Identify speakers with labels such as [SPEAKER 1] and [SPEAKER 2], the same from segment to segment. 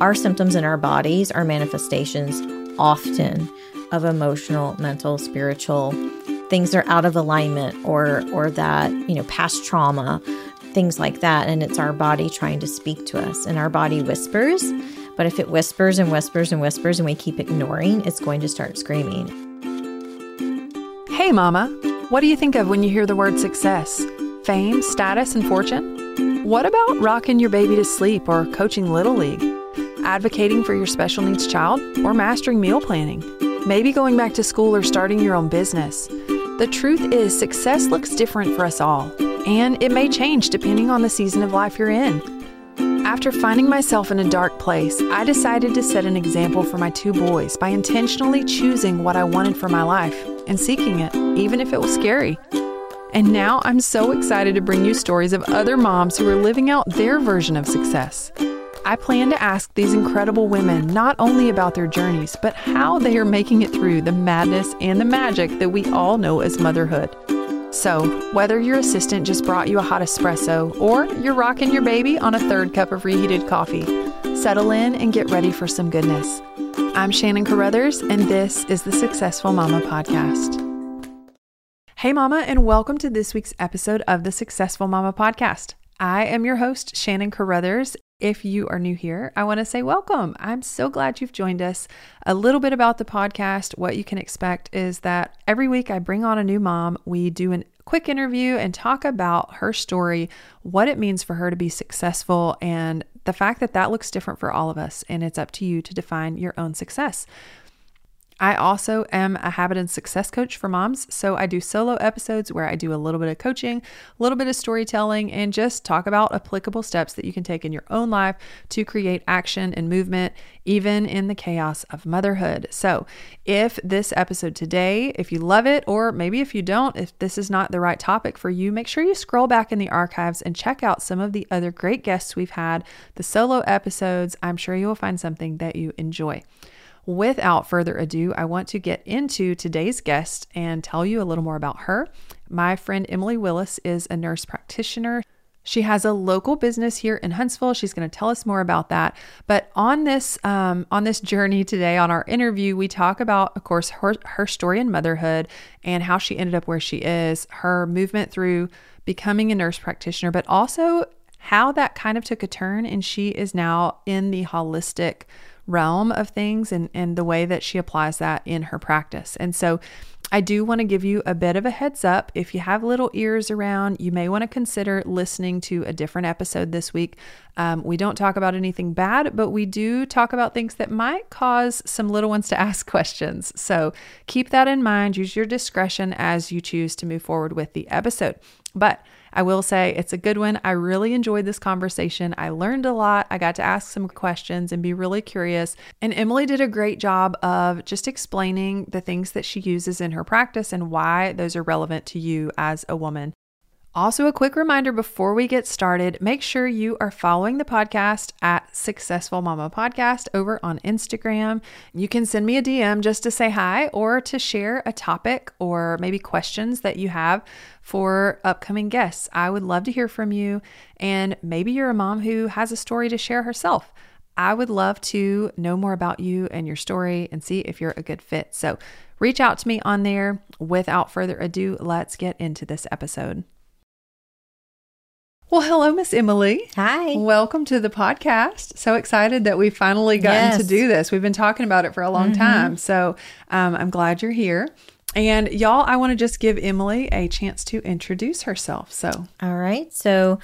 [SPEAKER 1] Our symptoms in our bodies are manifestations often of emotional, mental, spiritual things that are out of alignment or or that, you know, past trauma, things like that and it's our body trying to speak to us and our body whispers, but if it whispers and whispers and whispers and we keep ignoring, it's going to start screaming.
[SPEAKER 2] Hey mama, what do you think of when you hear the word success? Fame, status, and fortune? What about rocking your baby to sleep or coaching Little League? Advocating for your special needs child, or mastering meal planning. Maybe going back to school or starting your own business. The truth is, success looks different for us all, and it may change depending on the season of life you're in. After finding myself in a dark place, I decided to set an example for my two boys by intentionally choosing what I wanted for my life and seeking it, even if it was scary. And now I'm so excited to bring you stories of other moms who are living out their version of success. I plan to ask these incredible women not only about their journeys, but how they are making it through the madness and the magic that we all know as motherhood. So, whether your assistant just brought you a hot espresso or you're rocking your baby on a third cup of reheated coffee, settle in and get ready for some goodness. I'm Shannon Carruthers, and this is the Successful Mama Podcast. Hey, Mama, and welcome to this week's episode of the Successful Mama Podcast. I am your host, Shannon Carruthers, if you are new here, I want to say welcome. I'm so glad you've joined us. A little bit about the podcast. What you can expect is that every week I bring on a new mom. We do a quick interview and talk about her story, what it means for her to be successful, and the fact that that looks different for all of us. And it's up to you to define your own success. I also am a habit and success coach for moms. So I do solo episodes where I do a little bit of coaching, a little bit of storytelling, and just talk about applicable steps that you can take in your own life to create action and movement, even in the chaos of motherhood. So if this episode today, if you love it, or maybe if you don't, if this is not the right topic for you, make sure you scroll back in the archives and check out some of the other great guests we've had, the solo episodes. I'm sure you will find something that you enjoy. Without further ado, I want to get into today's guest and tell you a little more about her. My friend Emily Willis is a nurse practitioner. She has a local business here in Huntsville. She's going to tell us more about that. But on this um, on this journey today, on our interview, we talk about, of course, her her story in motherhood and how she ended up where she is, her movement through becoming a nurse practitioner, but also how that kind of took a turn, and she is now in the holistic realm of things and, and the way that she applies that in her practice. And so I do want to give you a bit of a heads up. If you have little ears around, you may want to consider listening to a different episode this week. Um, we don't talk about anything bad, but we do talk about things that might cause some little ones to ask questions. So keep that in mind. Use your discretion as you choose to move forward with the episode. But I will say it's a good one. I really enjoyed this conversation. I learned a lot. I got to ask some questions and be really curious. And Emily did a great job of just explaining the things that she uses in her practice and why those are relevant to you as a woman. Also, a quick reminder before we get started make sure you are following the podcast at Successful Mama Podcast over on Instagram. You can send me a DM just to say hi or to share a topic or maybe questions that you have for upcoming guests. I would love to hear from you. And maybe you're a mom who has a story to share herself. I would love to know more about you and your story and see if you're a good fit. So reach out to me on there. Without further ado, let's get into this episode. Well, hello, Miss Emily.
[SPEAKER 1] Hi.
[SPEAKER 2] Welcome to the podcast. So excited that we've finally gotten yes. to do this. We've been talking about it for a long mm-hmm. time. So um, I'm glad you're here. And y'all, I want to just give Emily a chance to introduce herself. So,
[SPEAKER 1] all right. So,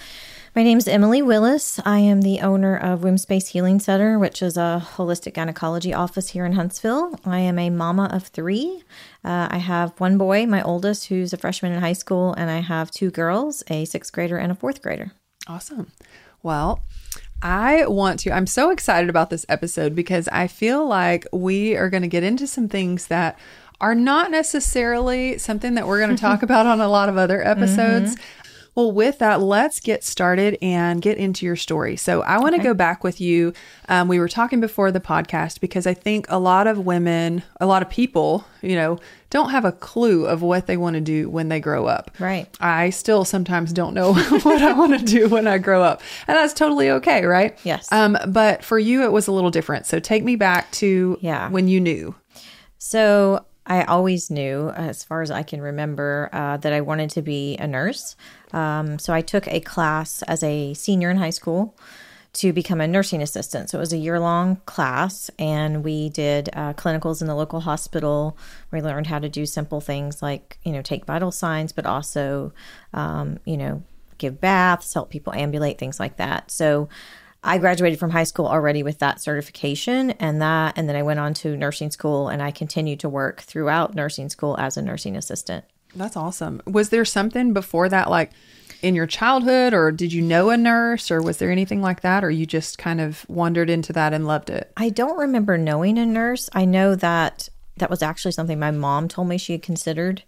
[SPEAKER 1] my name is Emily Willis. I am the owner of Womb Space Healing Center, which is a holistic gynecology office here in Huntsville. I am a mama of three. Uh, I have one boy, my oldest, who's a freshman in high school, and I have two girls, a sixth grader and a fourth grader.
[SPEAKER 2] Awesome. Well, I want to, I'm so excited about this episode because I feel like we are going to get into some things that are not necessarily something that we're going to talk about on a lot of other episodes. Mm-hmm Well, with that, let's get started and get into your story. So, I want to go back with you. Um, we were talking before the podcast because I think a lot of women, a lot of people, you know, don't have a clue of what they want to do when they grow up.
[SPEAKER 1] Right.
[SPEAKER 2] I still sometimes don't know what I want to do when I grow up. And that's totally okay, right?
[SPEAKER 1] Yes.
[SPEAKER 2] Um, but for you, it was a little different. So, take me back to
[SPEAKER 1] Yeah.
[SPEAKER 2] when you knew.
[SPEAKER 1] So I always knew, as far as I can remember, uh, that I wanted to be a nurse. Um, so I took a class as a senior in high school to become a nursing assistant. So it was a year long class, and we did uh, clinicals in the local hospital. We learned how to do simple things like, you know, take vital signs, but also, um, you know, give baths, help people ambulate, things like that. So I graduated from high school already with that certification and that and then I went on to nursing school and I continued to work throughout nursing school as a nursing assistant.
[SPEAKER 2] That's awesome. Was there something before that, like in your childhood, or did you know a nurse, or was there anything like that, or you just kind of wandered into that and loved it?
[SPEAKER 1] I don't remember knowing a nurse. I know that that was actually something my mom told me she had considered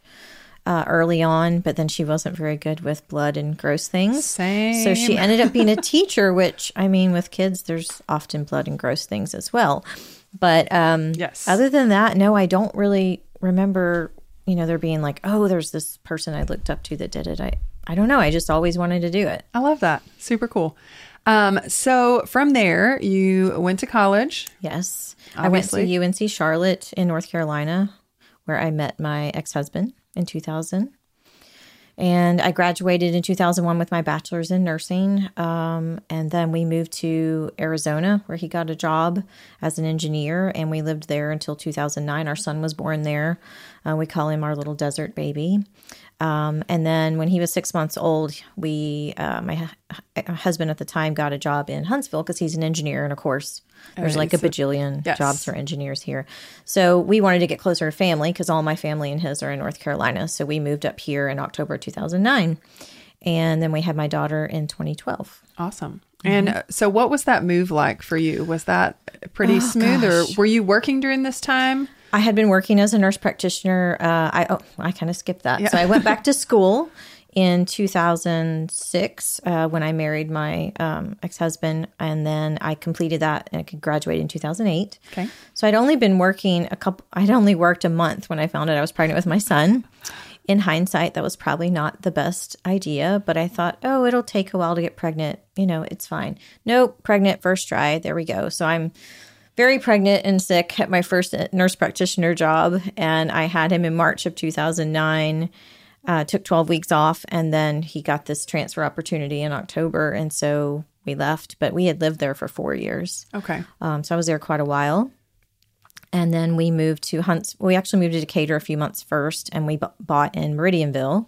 [SPEAKER 1] uh, early on, but then she wasn't very good with blood and gross things.
[SPEAKER 2] Same.
[SPEAKER 1] So she ended up being a teacher, which I mean, with kids, there's often blood and gross things as well. But um,
[SPEAKER 2] Yes.
[SPEAKER 1] other than that, no, I don't really remember. You know, there being like, oh, there's this person I looked up to that did it. I, I don't know. I just always wanted to do it.
[SPEAKER 2] I love that. Super cool. Um, so from there, you went to college.
[SPEAKER 1] Yes,
[SPEAKER 2] Obviously.
[SPEAKER 1] I went to UNC Charlotte in North Carolina, where I met my ex-husband in 2000. And I graduated in 2001 with my bachelor's in nursing. Um, and then we moved to Arizona, where he got a job as an engineer. And we lived there until 2009. Our son was born there. Uh, we call him our little desert baby. Um, and then when he was six months old, we, uh, my hu- husband at the time got a job in Huntsville because he's an engineer. And of course, there's like a bajillion
[SPEAKER 2] Yes.
[SPEAKER 1] jobs for engineers here. So we wanted to get closer to family because all my family and his are in North Carolina. So we moved up here in October 2009. And then we had my daughter in 2012.
[SPEAKER 2] Awesome. And uh, so, what was that move like for you? Was that pretty smooth, or were you working during this time?
[SPEAKER 1] I had been working as a nurse practitioner. Uh, I oh, I kind of skipped that. So I went back to school in 2006 uh, when I married my um, ex husband, and then I completed that and I could graduate in 2008.
[SPEAKER 2] Okay.
[SPEAKER 1] So I'd only been working a couple. I'd only worked a month when I found out I was pregnant with my son. In hindsight, that was probably not the best idea, but I thought, oh, it'll take a while to get pregnant. You know, it's fine. Nope, pregnant first try. There we go. So I'm very pregnant and sick at my first nurse practitioner job, and I had him in March of 2009. Uh, took 12 weeks off, and then he got this transfer opportunity in October, and so we left. But we had lived there for four years,
[SPEAKER 2] Okay.
[SPEAKER 1] um, so I was there quite a while. And then we moved to Hunts. We actually moved to Decatur a few months first, and we b- bought in Meridianville.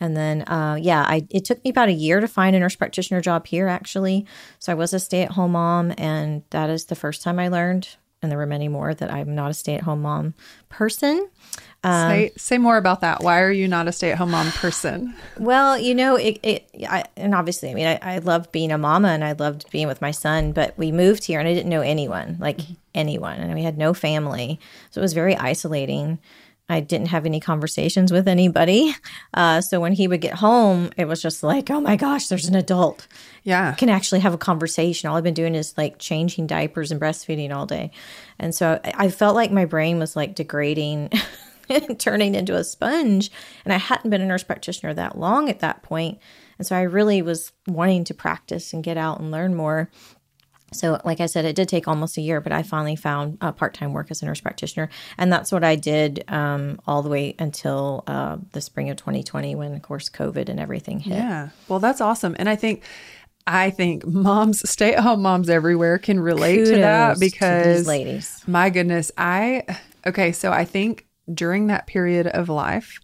[SPEAKER 1] And then, uh, yeah, I it took me about a year to find a nurse practitioner job here, actually. So I was a stay at home mom, and that is the first time I learned, and there were many more that I'm not a stay at home mom person.
[SPEAKER 2] Um, say say more about that. Why are you not a stay at home mom person?
[SPEAKER 1] Well, you know, it, it I, and obviously, I mean, I, I loved being a mama and I loved being with my son, but we moved here and I didn't know anyone, like mm-hmm. anyone, and we had no family, so it was very isolating. I didn't have any conversations with anybody, uh, so when he would get home, it was just like, oh my gosh, there's an adult
[SPEAKER 2] Yeah.
[SPEAKER 1] can actually have a conversation. All I've been doing is like changing diapers and breastfeeding all day. And so I, I felt like my brain was like degrading and turning into a sponge. And I hadn't been a nurse practitioner that long at that point. And so I really was wanting to practice and get out and learn more. So, like I said, it did take almost a year, but I finally found uh, part time work as a nurse practitioner. And that's what I did um, all the way until uh, the spring of 2020 when, of course, COVID and everything hit.
[SPEAKER 2] Yeah. Well, that's awesome. And I think I think moms, stay at home moms everywhere can relate to that
[SPEAKER 1] Kudos to these
[SPEAKER 2] because
[SPEAKER 1] ladies.
[SPEAKER 2] my goodness, I okay, so I think during that period of life,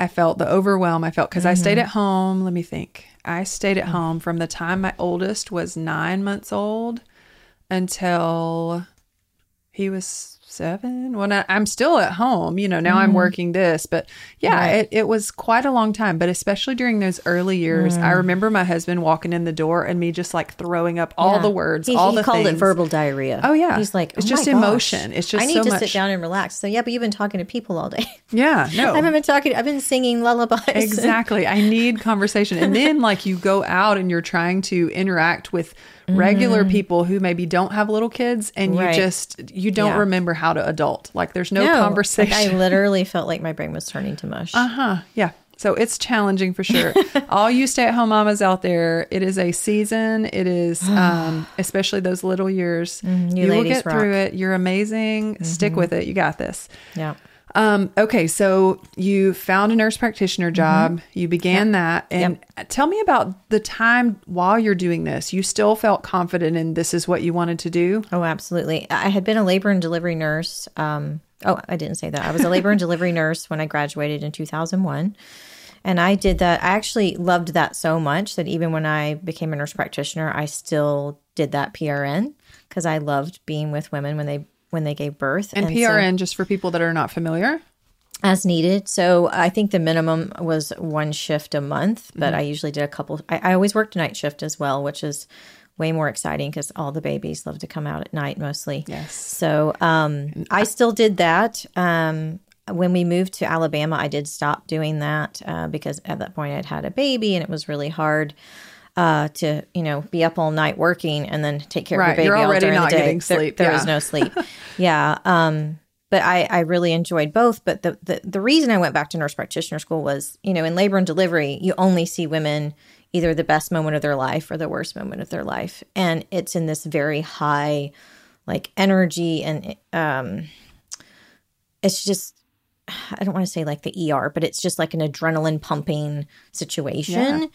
[SPEAKER 2] I felt the overwhelm I felt because I stayed at home. Let me think. I stayed at home from the time my oldest was nine months old until he was seven when I, I'm still at home. You know, now I'm working this, but yeah,
[SPEAKER 1] Mm-hmm. Right.
[SPEAKER 2] it, it was quite a long time. But especially during those early years, I remember my husband walking in the door and me just like throwing up all
[SPEAKER 1] Mm. Yeah.
[SPEAKER 2] the words,
[SPEAKER 1] He,
[SPEAKER 2] all
[SPEAKER 1] he
[SPEAKER 2] the
[SPEAKER 1] called
[SPEAKER 2] things.
[SPEAKER 1] it verbal diarrhea.
[SPEAKER 2] Oh, yeah.
[SPEAKER 1] He's like,
[SPEAKER 2] It's
[SPEAKER 1] "Oh
[SPEAKER 2] just
[SPEAKER 1] gosh,
[SPEAKER 2] emotion. It's just
[SPEAKER 1] I need
[SPEAKER 2] so
[SPEAKER 1] to
[SPEAKER 2] much-
[SPEAKER 1] sit down and relax. So yeah, but you've been talking to people all day.
[SPEAKER 2] Yeah, no,
[SPEAKER 1] I haven't been talking. I've been singing lullabies.
[SPEAKER 2] Exactly. I need conversation. And then like you go out and you're trying to interact with regular people who maybe don't have little kids and you
[SPEAKER 1] Mm-hmm.
[SPEAKER 2] Just you don't
[SPEAKER 1] Yeah.
[SPEAKER 2] remember how to adult. Like there's no,
[SPEAKER 1] no like,
[SPEAKER 2] conversation.
[SPEAKER 1] I literally felt like my brain was turning to mush.
[SPEAKER 2] uh-huh. Yeah. So it's challenging for sure. All you stay-at-home mamas out there, it is a season. It is um especially those little years.
[SPEAKER 1] Mm-hmm. you
[SPEAKER 2] you will get through it. You're amazing. Stick with it. You got this.
[SPEAKER 1] yeah.
[SPEAKER 2] Um, okay, so you found a nurse practitioner job. You began that. And tell me about the time while you're doing this. You still felt confident in this is what you wanted to do?
[SPEAKER 1] Oh, absolutely. I had been a labor and delivery nurse. Um, oh, I didn't say that. I was a labor and delivery nurse when I graduated in 2001. And I did that. I actually loved that so much that even when I became a nurse practitioner, I still did that PRN because I loved being with women when they when they gave birth.
[SPEAKER 2] And,
[SPEAKER 1] so-
[SPEAKER 2] PRN, just for people that are not familiar.
[SPEAKER 1] as needed. So I think the minimum was one shift a month, but I usually did a couple. I, I always worked night shift as well, which is way more exciting because all the babies love to come out at night mostly.
[SPEAKER 2] Yes.
[SPEAKER 1] So um, I still did that. Um, when we moved to Alabama, I did stop doing that uh, because at that point I'd had a baby and it was really hard. Uh, to you know, be up all night working and then take care
[SPEAKER 2] Right,
[SPEAKER 1] of your baby
[SPEAKER 2] you're
[SPEAKER 1] all
[SPEAKER 2] already
[SPEAKER 1] during
[SPEAKER 2] not
[SPEAKER 1] the day.
[SPEAKER 2] getting
[SPEAKER 1] There-
[SPEAKER 2] sleep,
[SPEAKER 1] there
[SPEAKER 2] yeah.
[SPEAKER 1] was no sleep. yeah. Um, but I, I really enjoyed both. But the, the the reason I went back to nurse practitioner school was, you know, in labor and delivery, you only see women either the best moment of their life or the worst moment of their life, and it's in this very high, like energy and um, it's just I don't want to say like the ER, but it's just like an adrenaline pumping situation.
[SPEAKER 2] Yeah.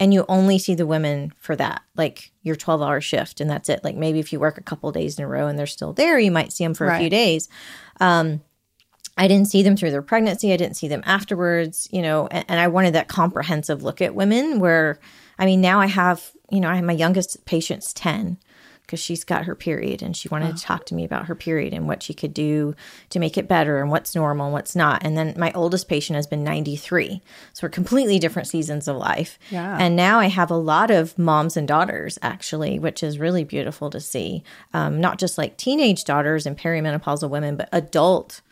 [SPEAKER 1] And you only see the women for that, like your 12 hour shift, and that's it. Like maybe if you work a couple days in a row and they're still there, you might see them for a few days. Um, I didn't see them through their pregnancy. I didn't see them afterwards, you know, and, and I wanted that comprehensive look at women where, I mean, now I have, you know, I have my youngest patient's 10 because she's got her period and she wanted to talk to me about her period and what she could do to make it better and what's normal and what's not. And then my oldest patient has been 93. So we're completely different seasons of life.
[SPEAKER 2] Yeah.
[SPEAKER 1] And now I have a lot of moms and daughters actually, which is really beautiful to see. Um, not just like teenage daughters and perimenopausal women, but adult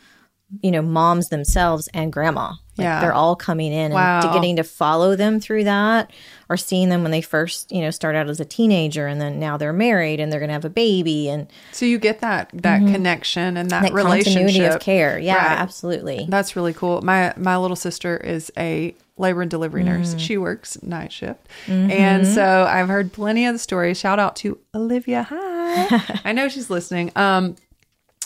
[SPEAKER 1] you know, moms themselves and grandma. Like
[SPEAKER 2] Yeah.
[SPEAKER 1] they're all coming in
[SPEAKER 2] Wow.
[SPEAKER 1] and to getting to follow them through that or seeing them when they first, you know, start out as a teenager and then now they're married and they're going to have a baby and
[SPEAKER 2] So you get that that connection and that,
[SPEAKER 1] Mm-hmm. that
[SPEAKER 2] relationship.
[SPEAKER 1] continuity of care. Yeah,
[SPEAKER 2] Right.
[SPEAKER 1] absolutely.
[SPEAKER 2] That's really cool. My my little sister is a labor and delivery nurse.
[SPEAKER 1] Mm-hmm.
[SPEAKER 2] She works night shift. And so I've heard plenty of the stories. Shout out to Olivia. Hi. I know she's listening. Um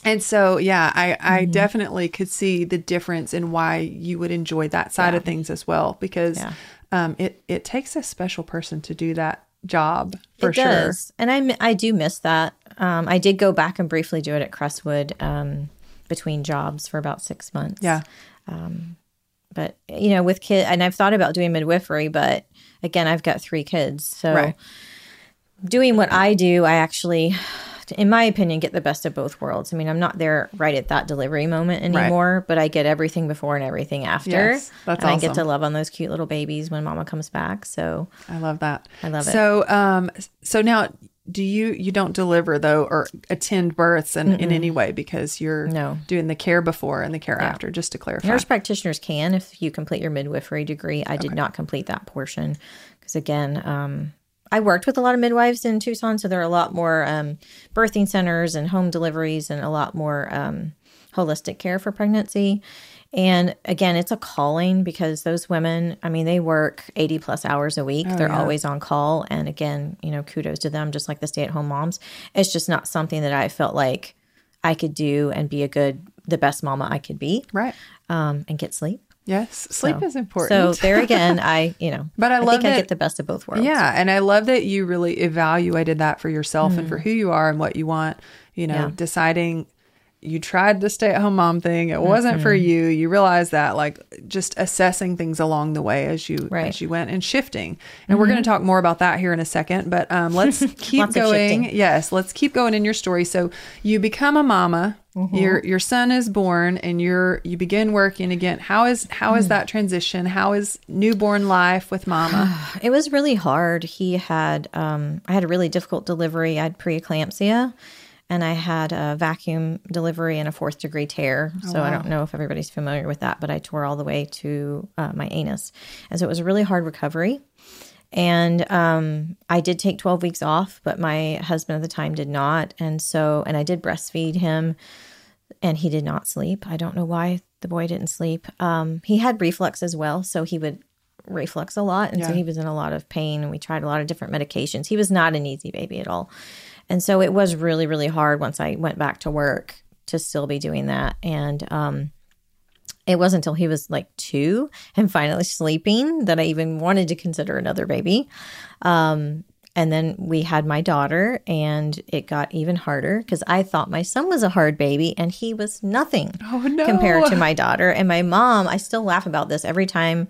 [SPEAKER 2] and so yeah, I
[SPEAKER 1] Mm-hmm.
[SPEAKER 2] Definitely could see the difference in why you would enjoy that side of things as well because
[SPEAKER 1] Yeah.
[SPEAKER 2] um it it takes a special person to do that job for
[SPEAKER 1] it
[SPEAKER 2] sure.
[SPEAKER 1] does. And I, I do miss that. Um, I did go back and briefly do it at Crestwood um, between jobs for about six months.
[SPEAKER 2] Yeah.
[SPEAKER 1] but you know with kid and i've thought about doing midwifery but again i've got three kids so
[SPEAKER 2] Right.
[SPEAKER 1] doing what i do i actually in my opinion get the best of both worlds i mean i'm not there right at that delivery moment anymore but i get everything before and everything after
[SPEAKER 2] Yes, that's
[SPEAKER 1] and i get to love on those cute little babies when mama comes back so
[SPEAKER 2] I love that.
[SPEAKER 1] I love it.
[SPEAKER 2] So, um, so now, do you you don't deliver though, or attend births in, in any way because you're
[SPEAKER 1] No.
[SPEAKER 2] doing the care before and the care after? Just to clarify,
[SPEAKER 1] Nurse practitioners can if you complete your midwifery degree. I did not complete that portion because, again, um, I worked with a lot of midwives in Tucson, so there are a lot more um, birthing centers and home deliveries and a lot more um, holistic care for pregnancy. And again, it's a calling because those women, I mean, they work 80 plus hours a week. They're always on call. And again, you know, kudos to them, just like the stay at home moms. It's just not something that I felt like I could do and be a good, the best mama I could be
[SPEAKER 2] right?
[SPEAKER 1] um, and get sleep.
[SPEAKER 2] Yes, sleep
[SPEAKER 1] So-
[SPEAKER 2] is important.
[SPEAKER 1] So there again, I you know,
[SPEAKER 2] But I love
[SPEAKER 1] think I get the best of both worlds.
[SPEAKER 2] yeah, and I love that you really evaluated that for yourself and for who you are and what you want. You know,
[SPEAKER 1] Mm. Yeah.
[SPEAKER 2] deciding you tried the stay at home mom thing. It wasn't for
[SPEAKER 1] Mm-hmm.
[SPEAKER 2] you. You realized that like just assessing things along the way as you
[SPEAKER 1] Right. Mm-hmm.
[SPEAKER 2] as you went and shifting. And we're going to talk more about that here in a second, but um let's keep going. Yes, let's keep going in your story. So you become a mama.
[SPEAKER 1] Mm-hmm.
[SPEAKER 2] Your your son is born and you're you begin working again. How is how
[SPEAKER 1] Mm.
[SPEAKER 2] that transition? How is newborn life with mama?
[SPEAKER 1] It was really hard. He had, um, I had a really difficult delivery. I had preeclampsia and I had a vacuum delivery and a fourth degree tear. So I don't know if everybody's familiar with that, but I tore all the way to uh, my anus. And so it was a really hard recovery. And um, I did take 12 weeks off, but my husband at the time did not. And so, and I did breastfeed him and he did not sleep. I don't know why the boy didn't sleep. Um, he had reflux as well, so he would reflux a lot, and so he was in a lot of pain. And we tried a lot of different medications. He was not an easy baby at all, and so it was really, really hard once I went back to work to still be doing that. And um, it wasn't until he was like two and finally sleeping that I even wanted to consider another baby. Um, and then we had my daughter, and it got even harder because I thought my son was a hard baby, and he was nothing
[SPEAKER 2] Oh no.
[SPEAKER 1] compared to my daughter. And my mom, I still laugh about this every time.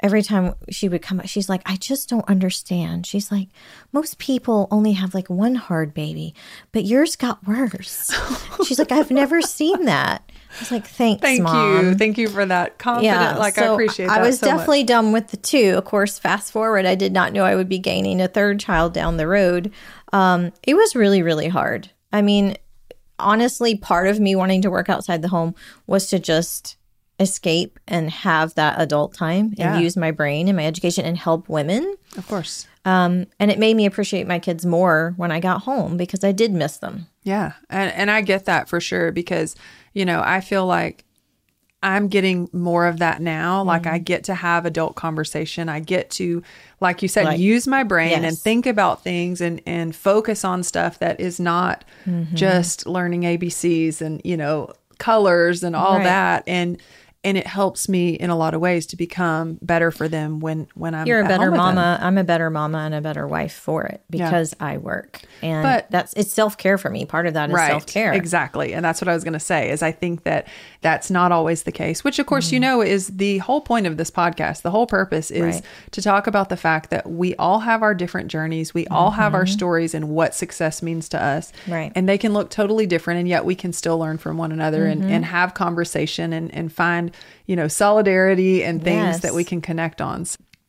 [SPEAKER 1] Every time she would come, up, she's like, I just don't understand. She's like, most people only have like one hard baby, but yours got worse. she's like, I've never seen that. I was like, thanks,
[SPEAKER 2] Thank
[SPEAKER 1] mom
[SPEAKER 2] you. Thank you for that confident. like I appreciate that.
[SPEAKER 1] I was
[SPEAKER 2] so much.
[SPEAKER 1] definitely done with the two. Of course, fast forward, I did not know I would be gaining a third child down the road. Um, it was really, really hard. I mean, honestly, part of me wanting to work outside the home was to just escape and have that adult time and
[SPEAKER 2] Yeah.
[SPEAKER 1] use my brain and my education and help women.
[SPEAKER 2] Of course.
[SPEAKER 1] Um, and it made me appreciate my kids more when I got home because I did miss them.
[SPEAKER 2] Yeah. And and I get that for sure because, you know, I feel like I'm getting more of that now. Like
[SPEAKER 1] Mm-hmm.
[SPEAKER 2] I get to have adult conversation. I get to, like you said,
[SPEAKER 1] Like-
[SPEAKER 2] use my brain and think about things and and focus on stuff that is not
[SPEAKER 1] Mm-hmm.
[SPEAKER 2] just learning ABCs and, you know, colors and all
[SPEAKER 1] Right.
[SPEAKER 2] that. And and it helps me in a lot of ways to become better for them when when I'm
[SPEAKER 1] You're a better mama. I'm a better mama and a better wife for it because I work. And
[SPEAKER 2] But-
[SPEAKER 1] that's it's self care for me. Part of that is self care.
[SPEAKER 2] Exactly. And that's what I was going to say is I think that that's not always the case, which of course
[SPEAKER 1] Mm-hmm.
[SPEAKER 2] you know is the whole point of this podcast. The whole purpose is
[SPEAKER 1] Right.
[SPEAKER 2] to talk about the fact that we all have our different journeys. We all have our stories and what success means to us.
[SPEAKER 1] Mm-hmm. Right.
[SPEAKER 2] And they can look totally different and yet we can still learn from one another
[SPEAKER 1] Mm-hmm.
[SPEAKER 2] and, and have conversation and, and find, you know, solidarity and things
[SPEAKER 1] Yes.
[SPEAKER 2] that we can connect on.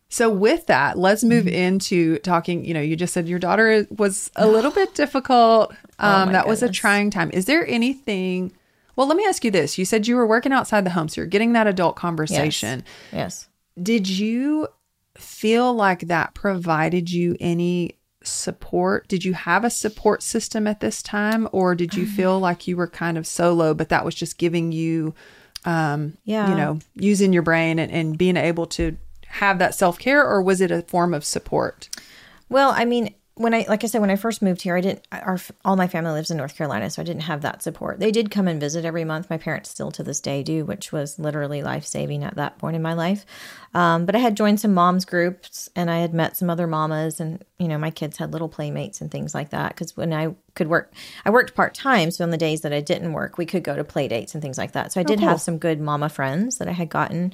[SPEAKER 2] So with that, let's move
[SPEAKER 1] Mm-hmm.
[SPEAKER 2] into talking, you know, you just said your daughter was a little bit difficult. Um,
[SPEAKER 1] Oh
[SPEAKER 2] that was a trying time. Is there anything? Well, let me ask you this. You said you were working outside the home, so you're getting that adult conversation.
[SPEAKER 1] Yes.
[SPEAKER 2] Did you feel like that provided you any support? Did you have a support system at this time, or did you feel like you were kind of solo, but that was just giving you, um,
[SPEAKER 1] Yeah.
[SPEAKER 2] you know, using your brain and, and being able to have that self care, or was it a form of support?
[SPEAKER 1] Well, I mean, when I like I said when I first moved here, I didn't. Our all my family lives in North Carolina, so I didn't have that support. They did come and visit every month. My parents still to this day do, which was literally life saving at that point in my life. Um, but I had joined some moms groups, and I had met some other mamas, and you know, my kids had little playmates and things like that. Because when I could work, I worked part time, so on the days that I didn't work, we could go to play dates and things like that. So I did
[SPEAKER 2] cool.
[SPEAKER 1] have some good mama friends that I had gotten.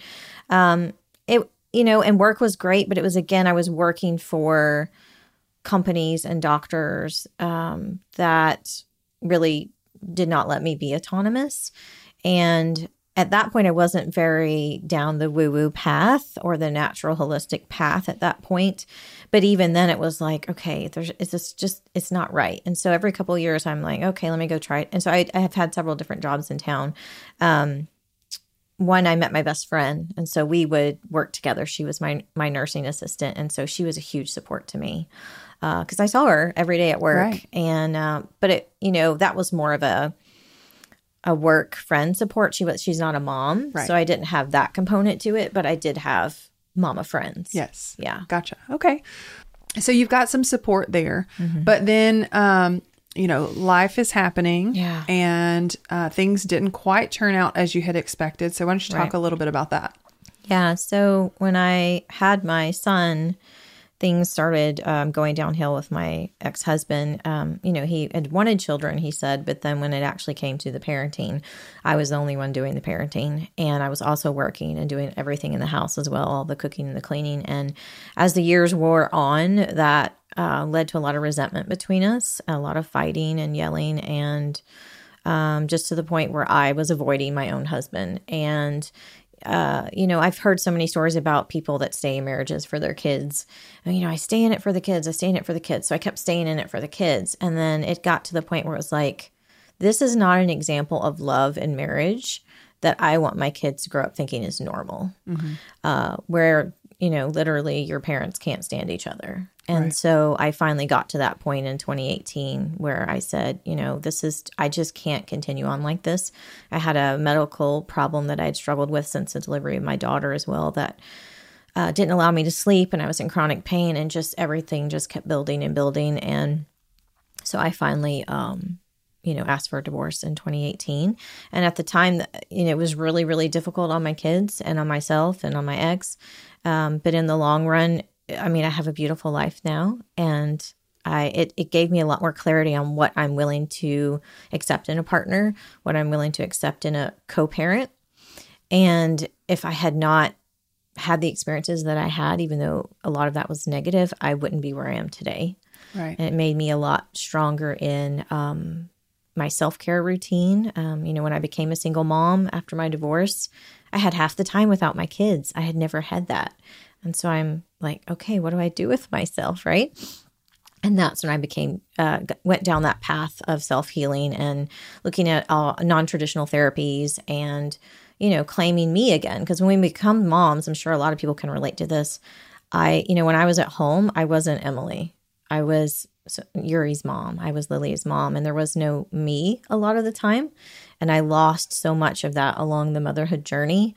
[SPEAKER 1] Um, it you know, and work was great, but it was again, I was working for companies and doctors um, that really did not let me be autonomous. And at that point, I wasn't very down the woo woo path or the natural holistic path at that point. But even then, it was like, okay, there's it's just, just it's not right. And so every couple of years, I'm like, okay, let me go try it. And so I, I have had several different jobs in town. Um, one I met my best friend and so we would work together. She was my my nursing assistant and so she was a huge support to me because I saw her every day at work
[SPEAKER 2] Right.
[SPEAKER 1] and uh, but it you know that was more of a a work friend support. She was she's not a mom,
[SPEAKER 2] Right.
[SPEAKER 1] so I didn't have that component to it, but I did have mama friends.
[SPEAKER 2] Yes.
[SPEAKER 1] Yeah.
[SPEAKER 2] Gotcha. Okay. So you've got some support there,
[SPEAKER 1] Mm-hmm.
[SPEAKER 2] but then, um, you know, life is happening
[SPEAKER 1] Yeah.
[SPEAKER 2] and uh, things didn't quite turn out as you had expected. So why don't you talk
[SPEAKER 1] Right.
[SPEAKER 2] a little bit about that?
[SPEAKER 1] Yeah. So when I had my son, things started um, going downhill with my ex husband. Um, you know, he had wanted children, he said, but then when it actually came to the parenting, I was the only one doing the parenting. And I was also working and doing everything in the house as well, all the cooking and the cleaning. And as the years wore on, that uh, led to a lot of resentment between us, a lot of fighting and yelling, and um, just to the point where I was avoiding my own husband. And uh, you know, I've heard so many stories about people that stay in marriages for their kids. And, you know, I stay in it for the kids, I stay in it for the kids. So I kept staying in it for the kids. And then it got to the point where it was like, this is not an example of love and marriage that I want my kids to grow up thinking is normal. Mm-hmm. Uh, where, you know, literally your parents can't stand each other. And right. so I finally got to that point in 2018 where I said, you know, this is, I just can't continue on like this. I had a medical problem that I'd struggled with since the delivery of my daughter as well that uh, didn't allow me to sleep. And I was in chronic pain and just everything just kept building and building. And so I finally, um, you know, asked for a divorce in 2018. And at the time, you know, it was really, really difficult on my kids and on myself and on my ex. Um, but in the long run, I mean, I have a beautiful life now, and I it, it gave me a lot more clarity on what I'm willing to accept in a partner, what I'm willing to accept in a co-parent. And if I had not had the experiences that I had, even though a lot of that was negative, I wouldn't be where I am today.
[SPEAKER 2] Right.
[SPEAKER 1] And it made me a lot stronger in um, my self care routine. Um, you know, when I became a single mom after my divorce, I had half the time without my kids. I had never had that. And so I'm like, okay, what do I do with myself? Right. And that's when I became, uh, went down that path of self healing and looking at uh, non traditional therapies and, you know, claiming me again. Because when we become moms, I'm sure a lot of people can relate to this. I, you know, when I was at home, I wasn't Emily. I was Yuri's mom. I was Lily's mom, and there was no me a lot of the time. And I lost so much of that along the motherhood journey,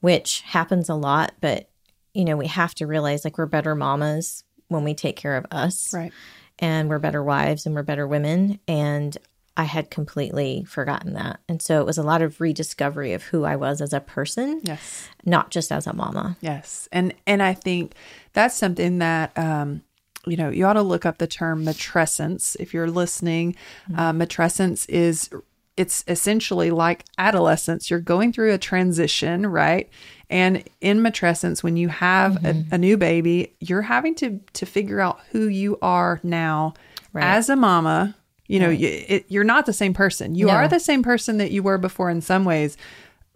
[SPEAKER 1] which happens a lot, but you know, we have to realize like we're better mamas when we take care of us.
[SPEAKER 2] Right.
[SPEAKER 1] And we're better wives and we're better women. And I had completely forgotten that. And so it was a lot of rediscovery of who I was as a person.
[SPEAKER 2] Yes.
[SPEAKER 1] Not just as a mama.
[SPEAKER 2] Yes. And and I think that's something that um you know, you ought to look up the term matrescence if you're listening. Mm-hmm. Uh, matrescence is it's essentially like adolescence. You're going through a transition, right? And in matrescence, when you have mm-hmm. a, a, new baby, you're having to to figure out who you are now right. as a mama. You know, right. you, it, you're not the same person. You no. are the same person that you were before in some ways,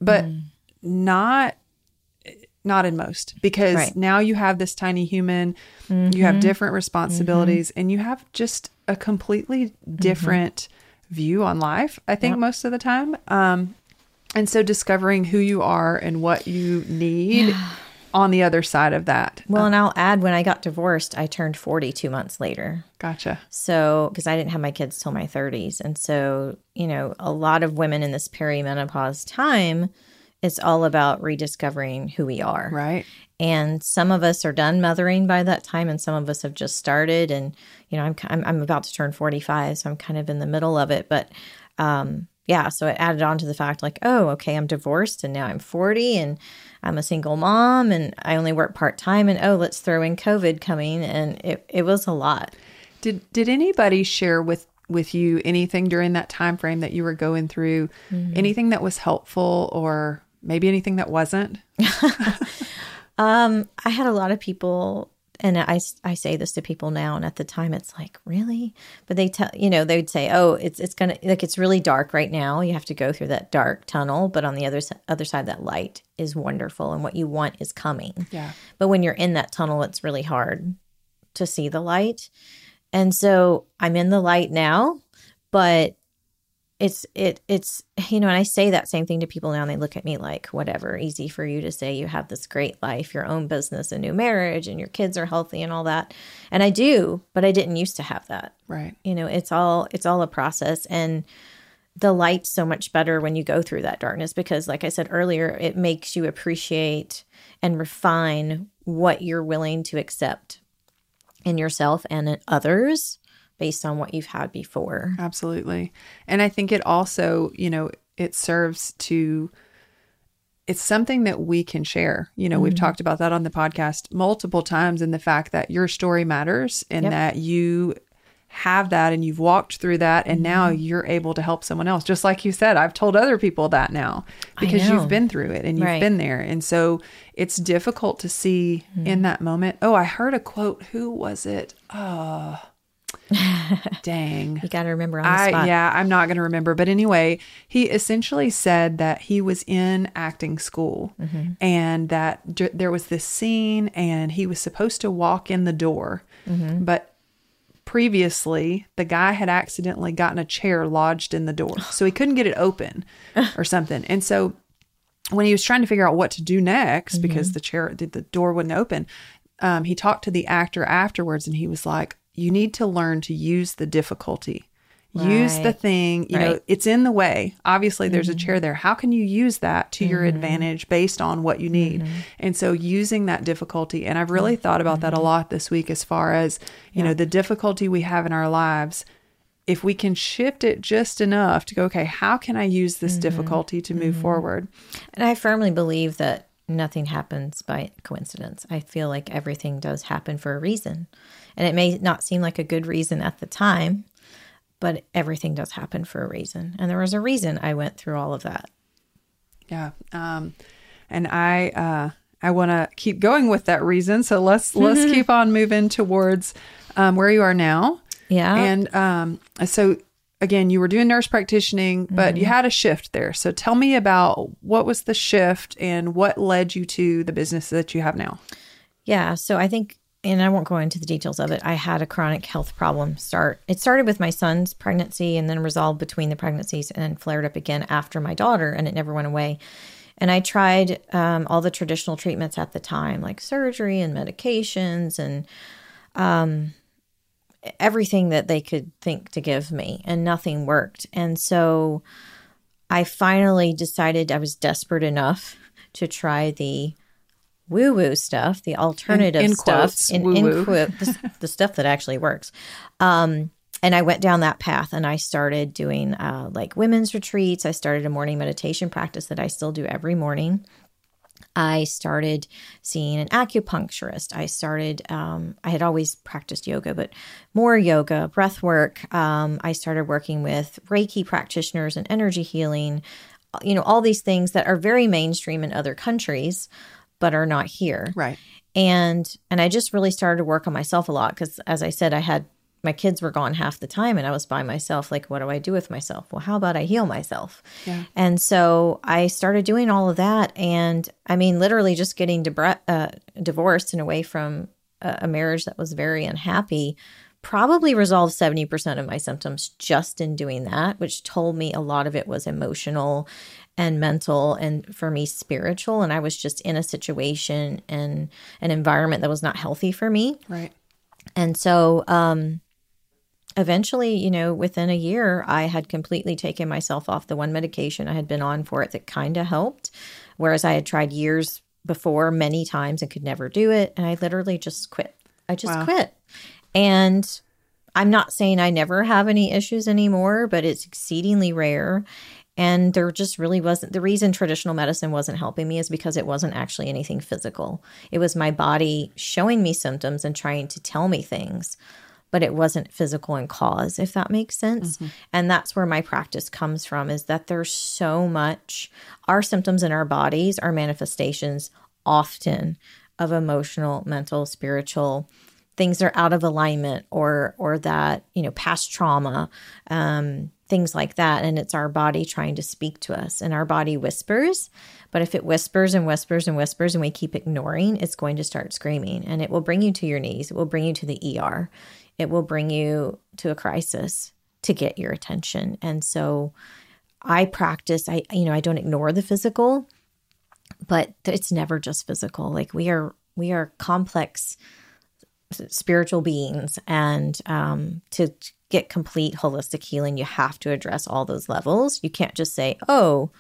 [SPEAKER 2] but mm. not not in most because right. now you have this tiny human mm-hmm. you have mm-hmm. different responsibilities mm-hmm. and you have just a completely mm-hmm. different view on life i think yep. most of the time um, and so discovering who you are and what you need yeah. on the other side of that.
[SPEAKER 1] Well, and I'll add when I got divorced, I turned 42 months later.
[SPEAKER 2] Gotcha.
[SPEAKER 1] So, because I didn't have my kids till my 30s. And so, you know, a lot of women in this perimenopause time, it's all about rediscovering who we are.
[SPEAKER 2] Right.
[SPEAKER 1] And some of us are done mothering by that time, and some of us have just started. And, you know, I'm, I'm, I'm about to turn 45, so I'm kind of in the middle of it. But, um, yeah, so it added on to the fact like, oh, okay, I'm divorced and now I'm 40 and I'm a single mom and I only work part time and oh, let's throw in COVID coming and it, it was a lot.
[SPEAKER 2] Did did anybody share with with you anything during that time frame that you were going through? Mm-hmm. Anything that was helpful or maybe anything that wasn't?
[SPEAKER 1] um, I had a lot of people and I, I say this to people now and at the time it's like really? But they tell you know they'd say oh it's it's gonna like it's really dark right now. You have to go through that dark tunnel but on the other other side that light is wonderful and what you want is coming.
[SPEAKER 2] Yeah.
[SPEAKER 1] But when you're in that tunnel it's really hard to see the light. And so i'm in the light now but it's it it's you know and i say that same thing to people now and they look at me like whatever easy for you to say you have this great life your own business a new marriage and your kids are healthy and all that. And i do but i didn't used to have that.
[SPEAKER 2] Right.
[SPEAKER 1] You know it's all it's all a process and the light's so much better when you go through that darkness because like i said earlier it makes you appreciate and refine what you're willing to accept in yourself and in others based on what you've had before.
[SPEAKER 2] Absolutely. And I think it also, you know, it serves to it's something that we can share. You know,
[SPEAKER 1] Mm-hmm.
[SPEAKER 2] we've talked about that on the podcast multiple times and the fact that your story matters and
[SPEAKER 1] Yep.
[SPEAKER 2] that you have that and you've walked through that and now
[SPEAKER 1] Mm-hmm.
[SPEAKER 2] you're able to help someone else. Just like you said, I've told other people that now because you've been through it and you've
[SPEAKER 1] Right.
[SPEAKER 2] been there. And so it's difficult to see
[SPEAKER 1] Mm-hmm.
[SPEAKER 2] in that moment. Oh, I heard a quote. Who was it? Oh, dang.
[SPEAKER 1] You got to remember
[SPEAKER 2] I yeah, I'm not going to remember, but anyway, he essentially said that he was in acting school
[SPEAKER 1] Mm-hmm.
[SPEAKER 2] and that d- there was this scene and he was supposed to walk in the door,
[SPEAKER 1] Mm-hmm.
[SPEAKER 2] but previously the guy had accidentally gotten a chair lodged in the door, so he couldn't get it open or something, and so when he was trying to figure out what to do next
[SPEAKER 1] Mm-hmm.
[SPEAKER 2] because the chair the, the door wouldn't open um, he talked to the actor afterwards and he was like you need to learn to use the difficulty use the thing you know
[SPEAKER 1] Right. Mm-hmm.
[SPEAKER 2] it's in the way obviously there's a chair there how can you use that to your advantage based on what you need
[SPEAKER 1] Mm-hmm.
[SPEAKER 2] and so using that difficulty and i've really thought about that a lot this week as far as you know the difficulty we have in our lives if we can shift it just enough to go okay how can i use this
[SPEAKER 1] Mm-hmm.
[SPEAKER 2] difficulty to move forward
[SPEAKER 1] And I firmly believe that nothing happens by coincidence. I feel like everything does happen for a reason. And it may not seem like a good reason at the time, but everything does happen for a reason. And there was a reason I went through all of that.
[SPEAKER 2] Yeah. Um, and I uh, I want to keep going with that reason. So let's let's keep on moving towards um, where you are now.
[SPEAKER 1] Yeah.
[SPEAKER 2] And um, so again, you were doing nurse practicing, but you had a shift there. So tell me about what was the shift and what led you to the business that you have now.
[SPEAKER 1] Yeah. So I think, and I won't go into the details of it, I had a chronic health problem start. It started with my son's pregnancy and then resolved between the pregnancies and flared up again after my daughter, and it never went away. And I tried um, all the traditional treatments at the time, like surgery and medications and um, everything that they could think to give me, and nothing worked. And so I finally decided I was desperate enough to try the woo woo stuff, the alternative
[SPEAKER 2] in
[SPEAKER 1] stuff,
[SPEAKER 2] quotes,
[SPEAKER 1] in, in quote, the, the stuff that actually works. Um, and I went down that path and I started doing uh, like women's retreats. I started a morning meditation practice that I still do every morning. I started seeing an acupuncturist. I started, um, I had always practiced yoga, but more yoga, breath work. Um, I started working with Reiki practitioners and energy healing, you know, all these things that are very mainstream in other countries, but are not here
[SPEAKER 2] Right.
[SPEAKER 1] and and i just really started to work on myself a lot because as i said i had my kids were gone half the time and i was by myself like what do i do with myself well how about i heal myself
[SPEAKER 2] Yeah.
[SPEAKER 1] and so i started doing all of that and i mean literally just getting debra- uh, divorced and away from a, a marriage that was very unhappy probably resolved 70% of my symptoms just in doing that which told me a lot of it was emotional and mental and for me spiritual. And i was just in a situation and an environment that was not healthy for me.
[SPEAKER 2] Right.
[SPEAKER 1] and so um eventually you know within a year i had completely taken myself off the one medication i had been on for it that kind of helped. Whereas i had tried years before many times and could never do it. And i literally just quit. I just
[SPEAKER 2] Wow.
[SPEAKER 1] quit. And i'm not saying i never have any issues anymore but it's exceedingly rare and there just really wasn't the reason traditional medicine wasn't helping me is because it wasn't actually anything physical. It was my body showing me symptoms and trying to tell me things, but it wasn't physical in cause, if that makes sense. And that's where my practice comes from is that there's so much our symptoms in our bodies are manifestations often of emotional, mental, spiritual things that are out of alignment or or that, you know, past trauma. Um things like that and it's our body trying to speak to us and our body whispers but if it whispers and whispers and whispers and we keep ignoring it's going to start screaming and it will bring you to your knees it will bring you to the ER it will bring you to a crisis to get your attention and so I practice I you know I don't ignore the physical but it's never just physical like we are we are complex spiritual beings and um, to get complete holistic healing you have to address all those levels you can't just say oh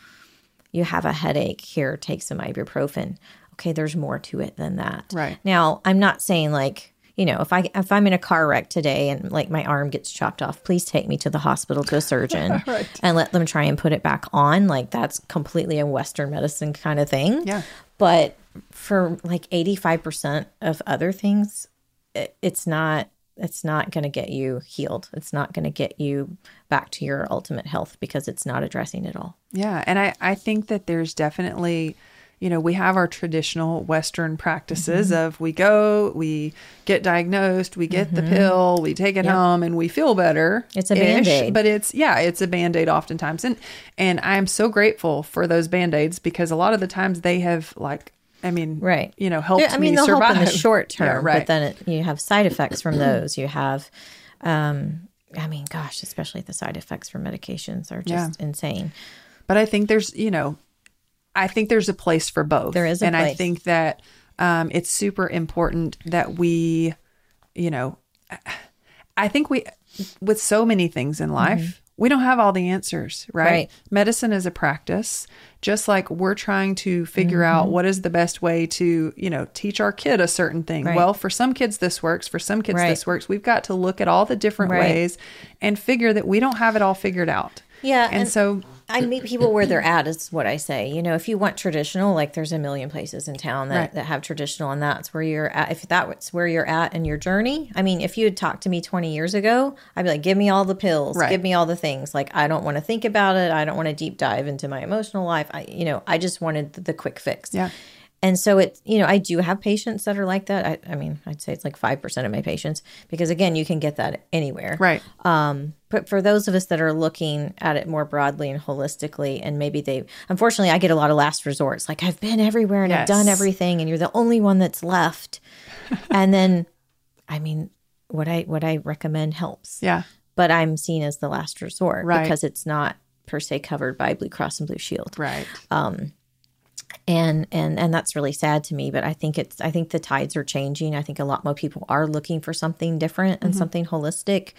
[SPEAKER 1] you have a headache here take some ibuprofen okay there's more to it than that
[SPEAKER 2] Right.
[SPEAKER 1] now i'm not saying like you know, if I if I'm in a car wreck today and like my arm gets chopped off, please take me to the hospital to a surgeon
[SPEAKER 2] Right.
[SPEAKER 1] and let them try and put it back on. Like that's completely a Western medicine kind of thing.
[SPEAKER 2] Yeah.
[SPEAKER 1] But for like 85% of other things, it, it's not it's not going to get you healed. It's not going to get you back to your ultimate health because it's not addressing it all.
[SPEAKER 2] Yeah. And I, I think that there's definitely, you know, we have our traditional Western practices
[SPEAKER 1] Mm-hmm.
[SPEAKER 2] of we go, we get diagnosed, we get the
[SPEAKER 1] Mm-hmm.
[SPEAKER 2] pill, we take it home and we feel better.
[SPEAKER 1] It's a Band-Aid.
[SPEAKER 2] But it's yeah, it's a band-aid oftentimes. And and I'm so grateful for those band-aids because a lot of the times they have like I mean,
[SPEAKER 1] Right.
[SPEAKER 2] you know, helped
[SPEAKER 1] I mean,
[SPEAKER 2] me
[SPEAKER 1] they'll
[SPEAKER 2] survive
[SPEAKER 1] help in the short
[SPEAKER 2] Yeah,
[SPEAKER 1] term,
[SPEAKER 2] right.
[SPEAKER 1] but then it, you have side effects from those. You have, um, I mean, gosh, especially the side effects from medications are just insane.
[SPEAKER 2] But I think there's, you know, I think there's a place for both.
[SPEAKER 1] There is a
[SPEAKER 2] and I think that um, it's super important that we, you know, I think we, with so many things in life, we don't have all the answers, right?
[SPEAKER 1] Right.
[SPEAKER 2] Medicine is a practice, just like we're trying to figure out
[SPEAKER 1] Mm-hmm.
[SPEAKER 2] what is the best way to, you know, teach our kid a certain thing.
[SPEAKER 1] Right.
[SPEAKER 2] Well, for some kids, this works. For some kids,
[SPEAKER 1] Right.
[SPEAKER 2] this works. We've got to look at all the different
[SPEAKER 1] Right.
[SPEAKER 2] ways and figure that we don't have it all figured out.
[SPEAKER 1] Yeah,
[SPEAKER 2] And,
[SPEAKER 1] and-
[SPEAKER 2] so,
[SPEAKER 1] I meet people where they're at is what I say. You know, if you want traditional, like there's a million places in town that,
[SPEAKER 2] Right.
[SPEAKER 1] that have traditional and that's where you're at. If that's where you're at in your journey, I mean, if you had talked to me 20 years ago, I'd be like, give me all the pills,
[SPEAKER 2] Right.
[SPEAKER 1] give me all the things. Like, I don't want to think about it. I don't want to deep dive into my emotional life. I, you know, I just wanted the, the quick fix.
[SPEAKER 2] Yeah.
[SPEAKER 1] And so it, you know, I do have patients that are like that. I, I mean, I'd say it's like 5% of my patients because again, you can get that anywhere.
[SPEAKER 2] right.
[SPEAKER 1] Um, but for those of us that are looking at it more broadly and holistically, and maybe they, unfortunately, I get a lot of last resorts. Like I've been everywhere and I've done everything, and you're the only one that's left. and then, I mean, what I what I recommend helps,
[SPEAKER 2] Yeah.
[SPEAKER 1] but I'm seen as the last resort
[SPEAKER 2] Right.
[SPEAKER 1] because it's not per se covered by Blue Cross and Blue Shield
[SPEAKER 2] Right.
[SPEAKER 1] And and and that's really sad to me but i think it's i think the tides are changing i think a lot more people are looking for something different
[SPEAKER 2] Mm-hmm.
[SPEAKER 1] and something holistic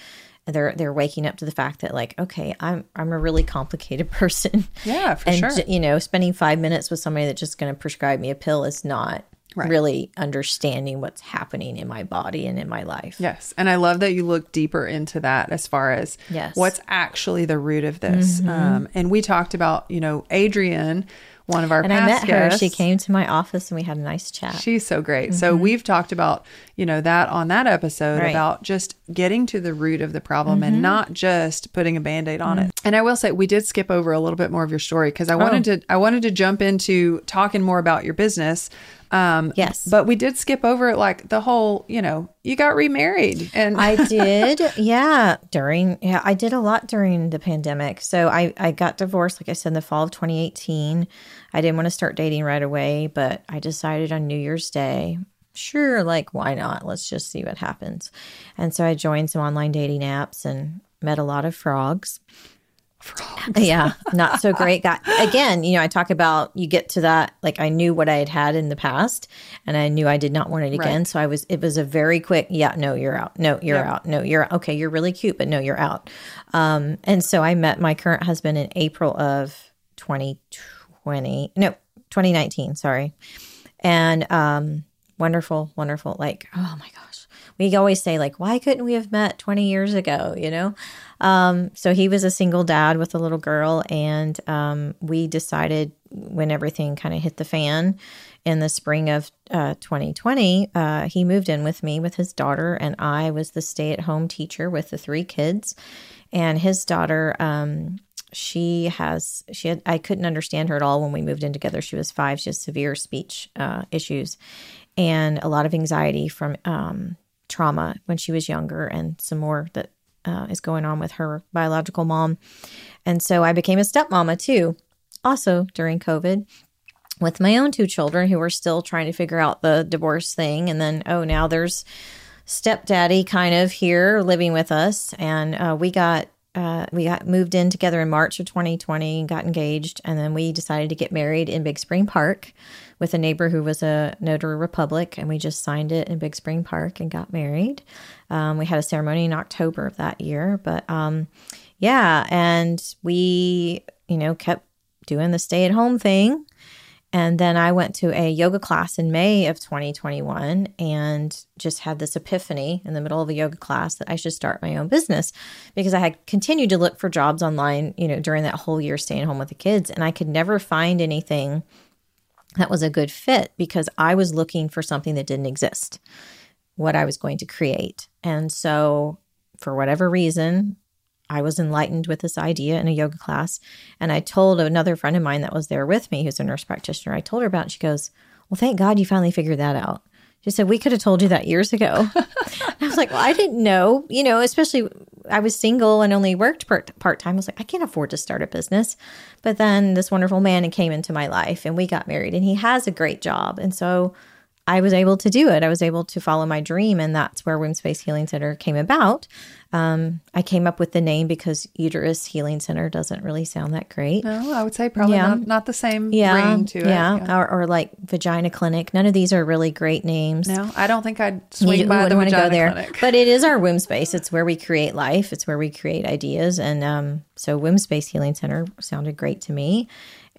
[SPEAKER 1] and they're they're waking up to the fact that like okay i'm i'm a really complicated person
[SPEAKER 2] Yeah, for
[SPEAKER 1] and
[SPEAKER 2] sure.
[SPEAKER 1] you know spending five minutes with somebody that's just going to prescribe me a pill is not
[SPEAKER 2] Right.
[SPEAKER 1] really understanding what's happening in my body and in my life
[SPEAKER 2] Yes. And I love that you look deeper into that as far as
[SPEAKER 1] Yes. Mm-hmm.
[SPEAKER 2] what's actually the root of this. Um, and we talked about, you know, Adrian, one of our
[SPEAKER 1] and i met her she came to my office and we had a nice chat
[SPEAKER 2] She's so great. So we've talked about, you know, that on that episode
[SPEAKER 1] Mm-hmm. Right.
[SPEAKER 2] about just getting to the root of the problem and not just putting a band-aid on
[SPEAKER 1] Mm-hmm.
[SPEAKER 2] it. And I will say we did skip over a little bit more of your story because I wanted
[SPEAKER 1] Oh.
[SPEAKER 2] to I wanted to jump into talking more about your business. Um
[SPEAKER 1] Yes.
[SPEAKER 2] but we did skip over like the whole, you know, you got remarried and
[SPEAKER 1] I did. Yeah. During, yeah, I did a lot during the pandemic. So I, I got divorced, like I said, in the fall of 2018. I didn't want to start dating right away, but I decided on New Year's Day, sure, like, why not? Let's just see what happens. And so I joined some online dating apps and met a lot of frogs. Frogs. yeah, not so great. Got again, you know, I talk about you get to that like I knew what I had had in the past, and I knew I did not want it again.
[SPEAKER 2] Right.
[SPEAKER 1] So I was. It was a very quick. Yeah, no, you're out. No, you're
[SPEAKER 2] Yep.
[SPEAKER 1] out. No, you're okay. You're really cute, but no, you're out. Um, and so I met my current husband in April of 2020. No, 2019. Sorry, and um, wonderful, wonderful. Like, oh my gosh, we always say like, why couldn't we have met 20 years ago? You know. Um, so he was a single dad with a little girl, and um, we decided when everything kind of hit the fan in the spring of uh, 2020, uh, he moved in with me with his daughter, and I was the stay at home teacher with the three kids. And his daughter, um, she has, she had, I couldn't understand her at all when we moved in together. She was five, she has severe speech uh, issues and a lot of anxiety from um, trauma when she was younger, and some more that uh, is going on with her biological mom. And so I became a stepmama too, also during COVID with my own two children who were still trying to figure out the divorce thing. And then, oh, now there's stepdaddy kind of here living with us. And uh, we got. Uh, we got moved in together in March of 2020 and got engaged. And then we decided to get married in Big Spring Park with a neighbor who was a notary republic. And we just signed it in Big Spring Park and got married. Um, we had a ceremony in October of that year. But um, yeah, and we, you know, kept doing the stay at home thing. And then I went to a yoga class in May of 2021 and just had this epiphany in the middle of a yoga class that I should start my own business because I had continued to look for jobs online, you know, during that whole year staying home with the kids. And I could never find anything that was a good fit because I was looking for something that didn't exist, what I was going to create. And so, for whatever reason, I was enlightened with this idea in a yoga class. And I told another friend of mine that was there with me, who's a nurse practitioner, I told her about it. She goes, Well, thank God you finally figured that out. She said, We could have told you that years ago. I was like, Well, I didn't know, you know, especially I was single and only worked part time. I was like, I can't afford to start a business. But then this wonderful man came into my life and we got married and he has a great job. And so I was able to do it. I was able to follow my dream. And that's where Womb Space Healing Center came about. Um, I came up with the name because Uterus Healing Center doesn't really sound that great.
[SPEAKER 2] No, I would say probably yeah. not, not the same
[SPEAKER 1] yeah,
[SPEAKER 2] ring to
[SPEAKER 1] it. Yeah, or, or, like Vagina Clinic. None of these are really great names.
[SPEAKER 2] No, I don't think I'd swing you, by the to go there. Clinic.
[SPEAKER 1] But it is our womb space. It's where we create life. It's where we create ideas. And um, so Womb Space Healing Center sounded great to me.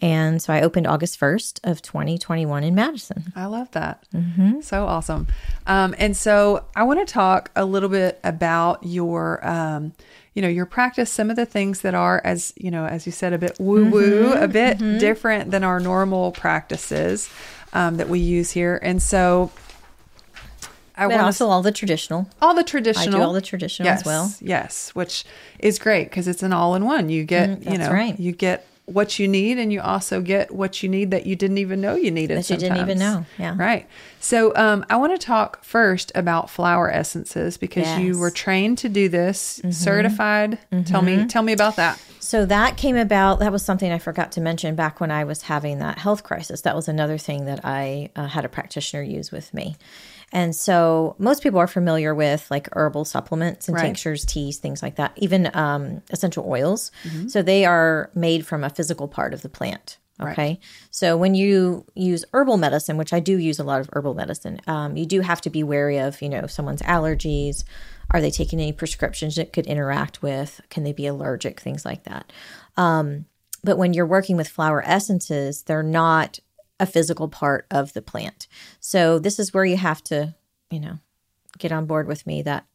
[SPEAKER 1] And so I opened August 1st of 2021 in Madison.
[SPEAKER 2] I love that. Mm-hmm. So awesome. Um, and so I want to talk a little bit about your, um, you know, your practice, some of the things that are, as you know, as you said, a bit woo woo, mm-hmm. a bit mm-hmm. different than our normal practices um, that we use here. And so
[SPEAKER 1] I want also all the traditional.
[SPEAKER 2] All the traditional.
[SPEAKER 1] I do all the traditional
[SPEAKER 2] yes,
[SPEAKER 1] as well.
[SPEAKER 2] Yes, which is great because it's an all in one. You get, mm, you know, right. you get what you need and you also get what you need that you didn't even know you needed
[SPEAKER 1] that sometimes. you didn't even know yeah
[SPEAKER 2] right so um, i want to talk first about flower essences because yes. you were trained to do this mm-hmm. certified mm-hmm. tell me tell me about that
[SPEAKER 1] so that came about that was something i forgot to mention back when i was having that health crisis that was another thing that i uh, had a practitioner use with me and so most people are familiar with like herbal supplements and right. tinctures, teas, things like that, even um, essential oils. Mm-hmm. So they are made from a physical part of the plant. Okay. Right. So when you use herbal medicine, which I do use a lot of herbal medicine, um, you do have to be wary of, you know, someone's allergies. Are they taking any prescriptions that could interact with? Can they be allergic? Things like that. Um, but when you're working with flower essences, they're not a physical part of the plant. So this is where you have to, you know, get on board with me that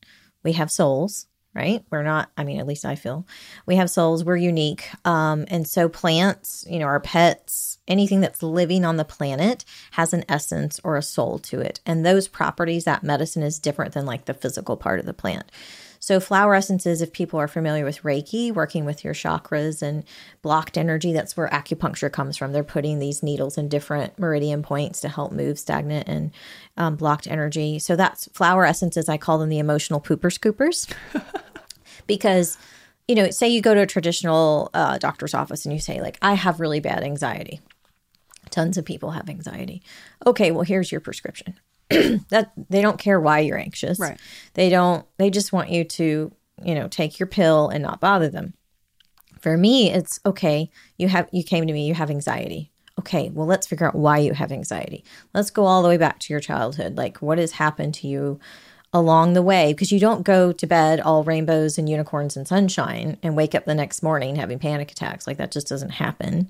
[SPEAKER 1] we have souls, right? We're not, I mean, at least I feel we have souls, we're unique. Um, and so plants, you know, our pets, anything that's living on the planet has an essence or a soul to it. And those properties, that medicine is different than like the physical part of the plant. So, flower essences, if people are familiar with Reiki, working with your chakras and blocked energy, that's where acupuncture comes from. They're putting these needles in different meridian points to help move stagnant and um, blocked energy. So, that's flower essences. I call them the emotional pooper scoopers because you know, say you go to a traditional uh, doctor's office and you say, like, I have really bad anxiety. Tons of people have anxiety. Okay, well, here's your prescription. that they don't care why you're anxious.
[SPEAKER 2] Right.
[SPEAKER 1] They don't they just want you to, you know, take your pill and not bother them. For me, it's okay, you have you came to me, you have anxiety. Okay, well let's figure out why you have anxiety. Let's go all the way back to your childhood. Like what has happened to you along the way because you don't go to bed all rainbows and unicorns and sunshine and wake up the next morning having panic attacks like that just doesn't happen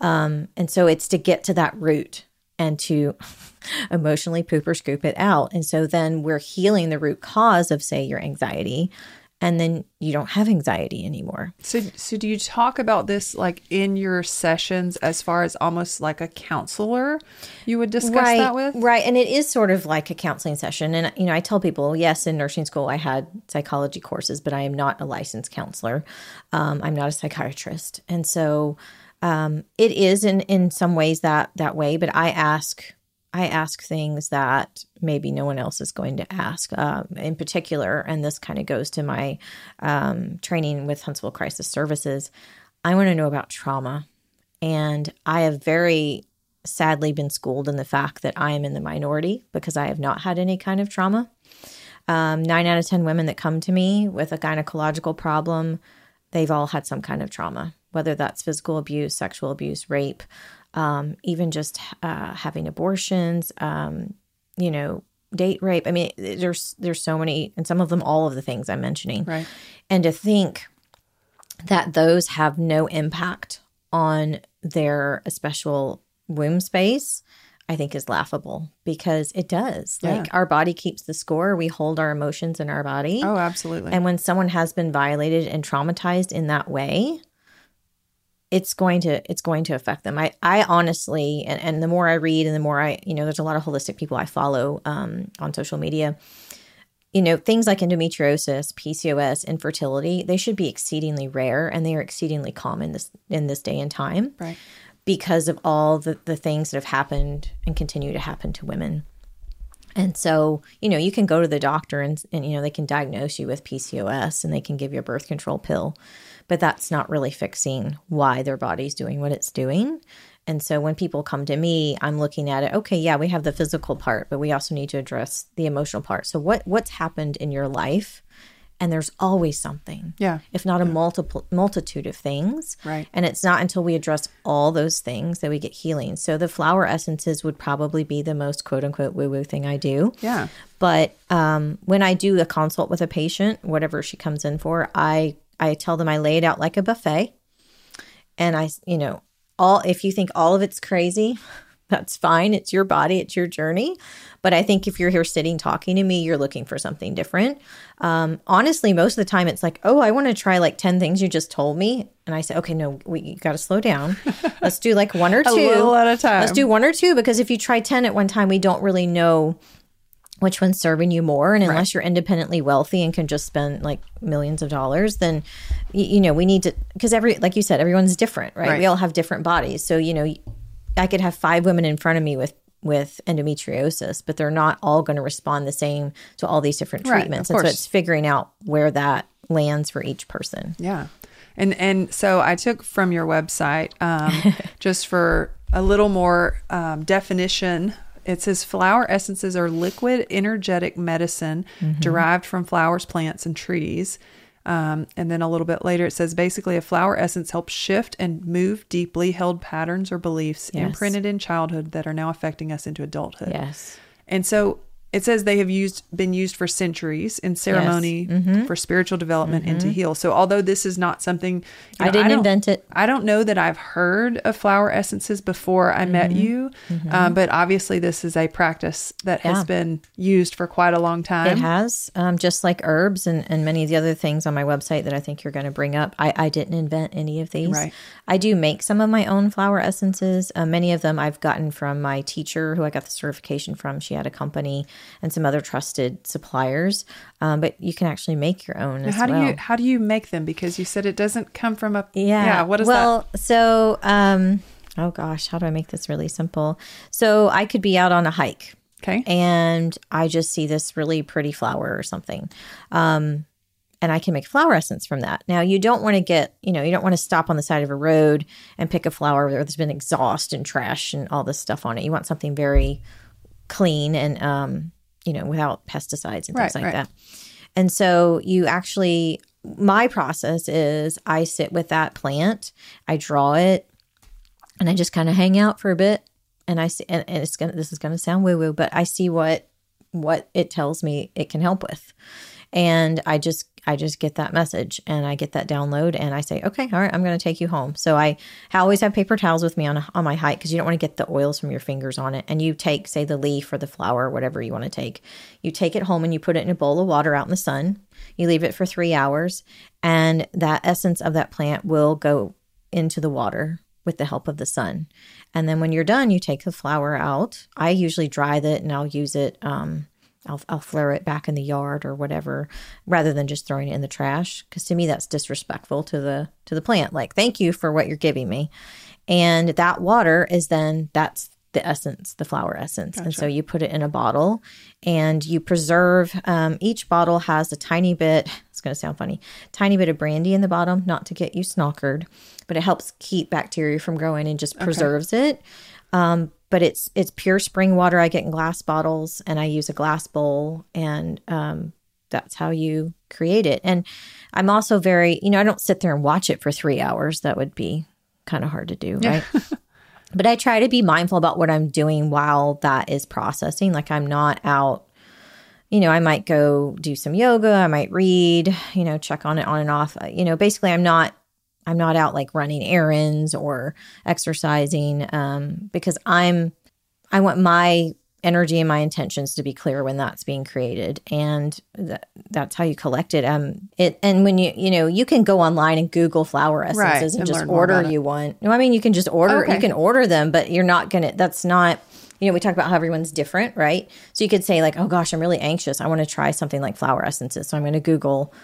[SPEAKER 1] um, and so it's to get to that root and to emotionally poop or scoop it out. And so then we're healing the root cause of, say, your anxiety. And then you don't have anxiety anymore.
[SPEAKER 2] So, so do you talk about this like in your sessions as far as almost like a counselor you would discuss
[SPEAKER 1] right,
[SPEAKER 2] that with?
[SPEAKER 1] Right. And it is sort of like a counseling session. And, you know, I tell people, yes, in nursing school, I had psychology courses, but I am not a licensed counselor. Um, I'm not a psychiatrist. And so, um, it is in in some ways that that way, but I ask I ask things that maybe no one else is going to ask. Um, in particular, and this kind of goes to my um, training with Huntsville Crisis Services. I want to know about trauma, and I have very sadly been schooled in the fact that I am in the minority because I have not had any kind of trauma. Um, nine out of 10 women that come to me with a gynecological problem, they've all had some kind of trauma whether that's physical abuse, sexual abuse, rape, um, even just uh, having abortions, um, you know, date rape. I mean, there's there's so many, and some of them all of the things I'm mentioning.
[SPEAKER 2] Right.
[SPEAKER 1] And to think that those have no impact on their special womb space, I think is laughable because it does.
[SPEAKER 2] Yeah.
[SPEAKER 1] Like our body keeps the score. We hold our emotions in our body.
[SPEAKER 2] Oh, absolutely.
[SPEAKER 1] And when someone has been violated and traumatized in that way, it's going to it's going to affect them. I I honestly and, and the more I read and the more I you know there's a lot of holistic people I follow um, on social media. You know things like endometriosis, PCOS, infertility. They should be exceedingly rare, and they are exceedingly common this in this day and time
[SPEAKER 2] right.
[SPEAKER 1] because of all the, the things that have happened and continue to happen to women. And so, you know, you can go to the doctor and, and, you know, they can diagnose you with PCOS and they can give you a birth control pill, but that's not really fixing why their body's doing what it's doing. And so when people come to me, I'm looking at it, okay, yeah, we have the physical part, but we also need to address the emotional part. So what what's happened in your life? And there's always something
[SPEAKER 2] Yeah.
[SPEAKER 1] if not a multiple multitude of things.
[SPEAKER 2] Right.
[SPEAKER 1] And it's not until we address all those things that we get healing. So the flower essences would probably be the most quote unquote woo woo thing I do.
[SPEAKER 2] Yeah.
[SPEAKER 1] But um, when I do a consult with a patient, whatever she comes in for, I I tell them I lay it out like a buffet, and I you know all if you think all of it's crazy, that's fine. It's your body, it's your journey. But I think if you're here sitting talking to me, you're looking for something different. Um, honestly, most of the time it's like, oh, I want to try like ten things you just told me, and I say, okay, no, we got to slow down. Let's do like one or two
[SPEAKER 2] little at a time.
[SPEAKER 1] Let's do one or two because if you try ten at one time, we don't really know which one's serving you more and unless you're independently wealthy and can just spend like millions of dollars then y- you know we need to because every like you said everyone's different right?
[SPEAKER 2] Right.
[SPEAKER 1] we all have different bodies so you know i could have five women in front of me with with endometriosis but they're not all going to respond the same to all these different treatments
[SPEAKER 2] of
[SPEAKER 1] and so it's figuring out where that lands for each person
[SPEAKER 2] Yeah. And and so I took from your website um, just for a little more um, definition. It says flower essences are liquid, energetic medicine derived from flowers, plants, and trees. Um, and then a little bit later, it says basically a flower essence helps shift and move deeply held patterns or beliefs
[SPEAKER 1] Yes.
[SPEAKER 2] imprinted in childhood that are now affecting us into adulthood.
[SPEAKER 1] yes
[SPEAKER 2] And so it says they have used been used for centuries in ceremony
[SPEAKER 1] Mm-hmm.
[SPEAKER 2] for spiritual development and to heal. So although this is not something you
[SPEAKER 1] I didn't
[SPEAKER 2] don't-
[SPEAKER 1] invent it.
[SPEAKER 2] I don't know that I've heard of flower essences before I met
[SPEAKER 1] Mm-hmm.
[SPEAKER 2] you, um, but obviously this is a practice that has been used for quite a long time.
[SPEAKER 1] It has, um, just like herbs and, and many of the other things on my website that I think you're going to bring up. I, I didn't invent any of these.
[SPEAKER 2] Right.
[SPEAKER 1] I do make some of my own flower essences. Uh, many of them I've gotten from my teacher, who I got the certification from. She had a company and some other trusted suppliers. Um, but you can actually make your own as
[SPEAKER 2] How do you how do you make them? Because you said it doesn't come from a
[SPEAKER 1] Yeah.
[SPEAKER 2] What is
[SPEAKER 1] well, so um, oh gosh, how do I make this really simple? So I could be out on a hike?
[SPEAKER 2] Okay.
[SPEAKER 1] and I just see this really pretty flower or something. Um, and I can make flower essence from that. Now, you don't want to get, you know, you don't want to stop on the side of a road and pick a flower where there's been exhaust and trash and all this stuff on it. You want something very clean and, um, you know, without pesticides and
[SPEAKER 2] Right,
[SPEAKER 1] things like
[SPEAKER 2] right.
[SPEAKER 1] that. And so you actually, my process is I sit with that plant, I draw it, and I just kind of hang out for a bit. And I see, and, and it's gonna, this is gonna sound woo woo, but I see what, what it tells me it can help with. And I just, I just get that message and I get that download and I say, okay, all right, I'm going to take you home. So I, I always have paper towels with me on, on my hike because you don't want to get the oils from your fingers on it. And you take, say, the leaf or the flower, whatever you want to take. You take it home and you put it in a bowl of water out in the sun. You leave it for three hours, and that essence of that plant will go into the water with the help of the sun. And then when you're done, you take the flower out. I usually dry it and I'll use it. Um, I'll, I'll flare it back in the yard or whatever, rather than just throwing it in the trash. Because to me, that's disrespectful to the to the plant. Like, thank you for what you're giving me, and that water is then that's the essence, the flower essence. And so you put it in a bottle, and you preserve. Um, each bottle has a tiny bit. It's going to sound funny, tiny bit of brandy in the bottom, not to get you snockered, but it helps keep bacteria from growing and just preserves it. Um, but it's it's pure spring water I get in glass bottles, and I use a glass bowl, and um, that's how you create it. And I'm also very, you know, I don't sit there and watch it for three hours. That would be kind of hard to do, right? but I try to be mindful about what I'm doing while that is processing. Like I'm not out you know, I might go do some yoga, I might read, you know, check on it on and off. You know, basically I'm not I'm not out like running errands or exercising um, because I'm I want my energy and my intentions to be clear when that's being created and th- that's how you collect it. Um it and when you you know you can go online and google flower essences
[SPEAKER 2] Right,
[SPEAKER 1] and,
[SPEAKER 2] and
[SPEAKER 1] just order you one. No i mean you can just order
[SPEAKER 2] Okay.
[SPEAKER 1] you can order them but you're not gonna that's not you know we talk about how everyone's different right? So you could say like oh gosh i'm really anxious. I want to try something like flower essences. So i'm going to google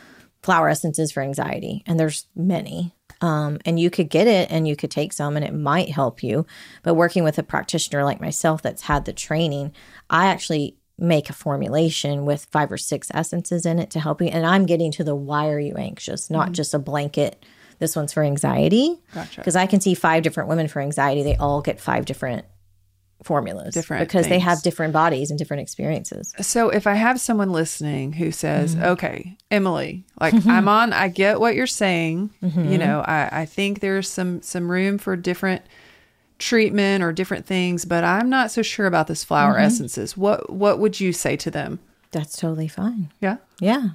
[SPEAKER 1] flower essences for anxiety and there's many um, and you could get it and you could take some and it might help you. But working with a practitioner like myself that's had the training i actually make a formulation with five or six essences in it to help you. And i'm getting to the why are you anxious not just a blanket. This one's for anxiety.
[SPEAKER 2] Gotcha.
[SPEAKER 1] because i can see five different women for anxiety. They all get five different formulas
[SPEAKER 2] Different
[SPEAKER 1] because they have different bodies and different experiences
[SPEAKER 2] So if I have someone listening who says,
[SPEAKER 1] Mm-hmm.
[SPEAKER 2] "Okay, Emily, like I'm on, I get what you're saying.
[SPEAKER 1] Mm-hmm.
[SPEAKER 2] You know, I, I think there's some some room for different treatment or different things, but I'm not so sure about this flower
[SPEAKER 1] Mm-hmm.
[SPEAKER 2] essences. What what would you say to them?
[SPEAKER 1] that's totally fine
[SPEAKER 2] Yeah.
[SPEAKER 1] yeah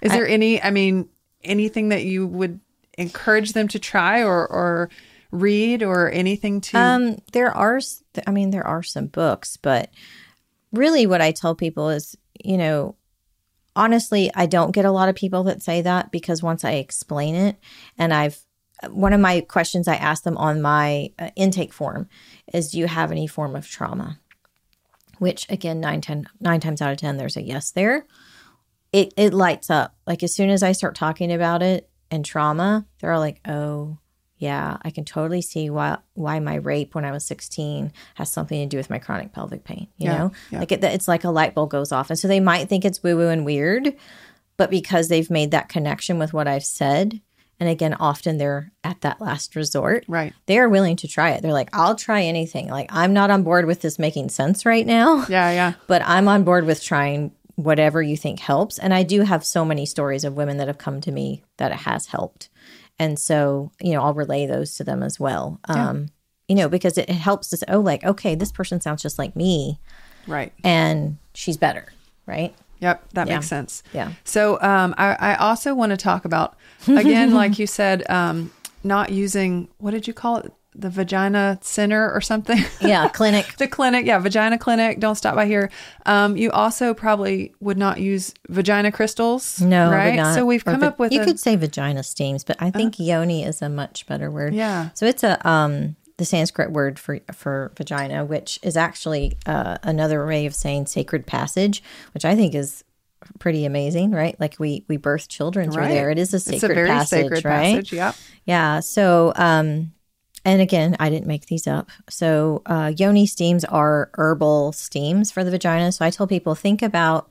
[SPEAKER 2] Is there any? I mean, anything that you would encourage them to try or or read or anything to?
[SPEAKER 1] Um, there are, I mean, there are some books, but really what I tell people is, you know, honestly, I don't get a lot of people that say that because once I explain it, and I've, one of my questions I ask them on my uh, intake form is, do you have any form of trauma? Which again, nine, ten, nine times out of 10, there's a yes there. It, it lights up. Like as soon as I start talking about it and trauma, they're all like, oh, yeah, I can totally see why why my rape when I was 16 has something to do with my chronic pelvic pain. You
[SPEAKER 2] Yeah,
[SPEAKER 1] know,
[SPEAKER 2] yeah.
[SPEAKER 1] like it, it's like a light bulb goes off, and so they might think it's woo woo and weird, but because they've made that connection with what I've said, and again, often they're at that last resort,
[SPEAKER 2] right.
[SPEAKER 1] they are willing to try it. They're like, I'll try anything. Like I'm not on board with this making sense right now
[SPEAKER 2] Yeah. Yeah.
[SPEAKER 1] but I'm on board with trying whatever you think helps. And I do have so many stories of women that have come to me that it has helped. And so, you know, I'll relay those to them as well. Um, you know, because it, it helps to say, oh, like, okay, this person sounds just like me
[SPEAKER 2] Right.
[SPEAKER 1] and she's better. Right.
[SPEAKER 2] Yep, that
[SPEAKER 1] Yeah.
[SPEAKER 2] makes sense.
[SPEAKER 1] Yeah.
[SPEAKER 2] So um, I, I also want to talk about again, like you said, um, not using what did you call it, the vagina center or something?
[SPEAKER 1] Yeah. Clinic.
[SPEAKER 2] the clinic, yeah, vagina clinic. Don't stop by here. Um, you also probably would not use vagina crystals.
[SPEAKER 1] No,
[SPEAKER 2] right. So we've
[SPEAKER 1] Or
[SPEAKER 2] come
[SPEAKER 1] va-
[SPEAKER 2] up with
[SPEAKER 1] You
[SPEAKER 2] a,
[SPEAKER 1] could say vagina steams, but I think yoni is a much better word.
[SPEAKER 2] Yeah.
[SPEAKER 1] So it's a um the Sanskrit word for for vagina, which is actually uh, another way of saying sacred passage, which I think is pretty amazing, right? Like we we birth children through
[SPEAKER 2] right.
[SPEAKER 1] there. It is a
[SPEAKER 2] It's
[SPEAKER 1] sacred
[SPEAKER 2] a very
[SPEAKER 1] passage,
[SPEAKER 2] sacred
[SPEAKER 1] right?
[SPEAKER 2] passage. Yep.
[SPEAKER 1] Yeah. So, um, and again, I didn't make these up. So, uh, yoni steams are herbal steams for the vagina. So I tell people think about,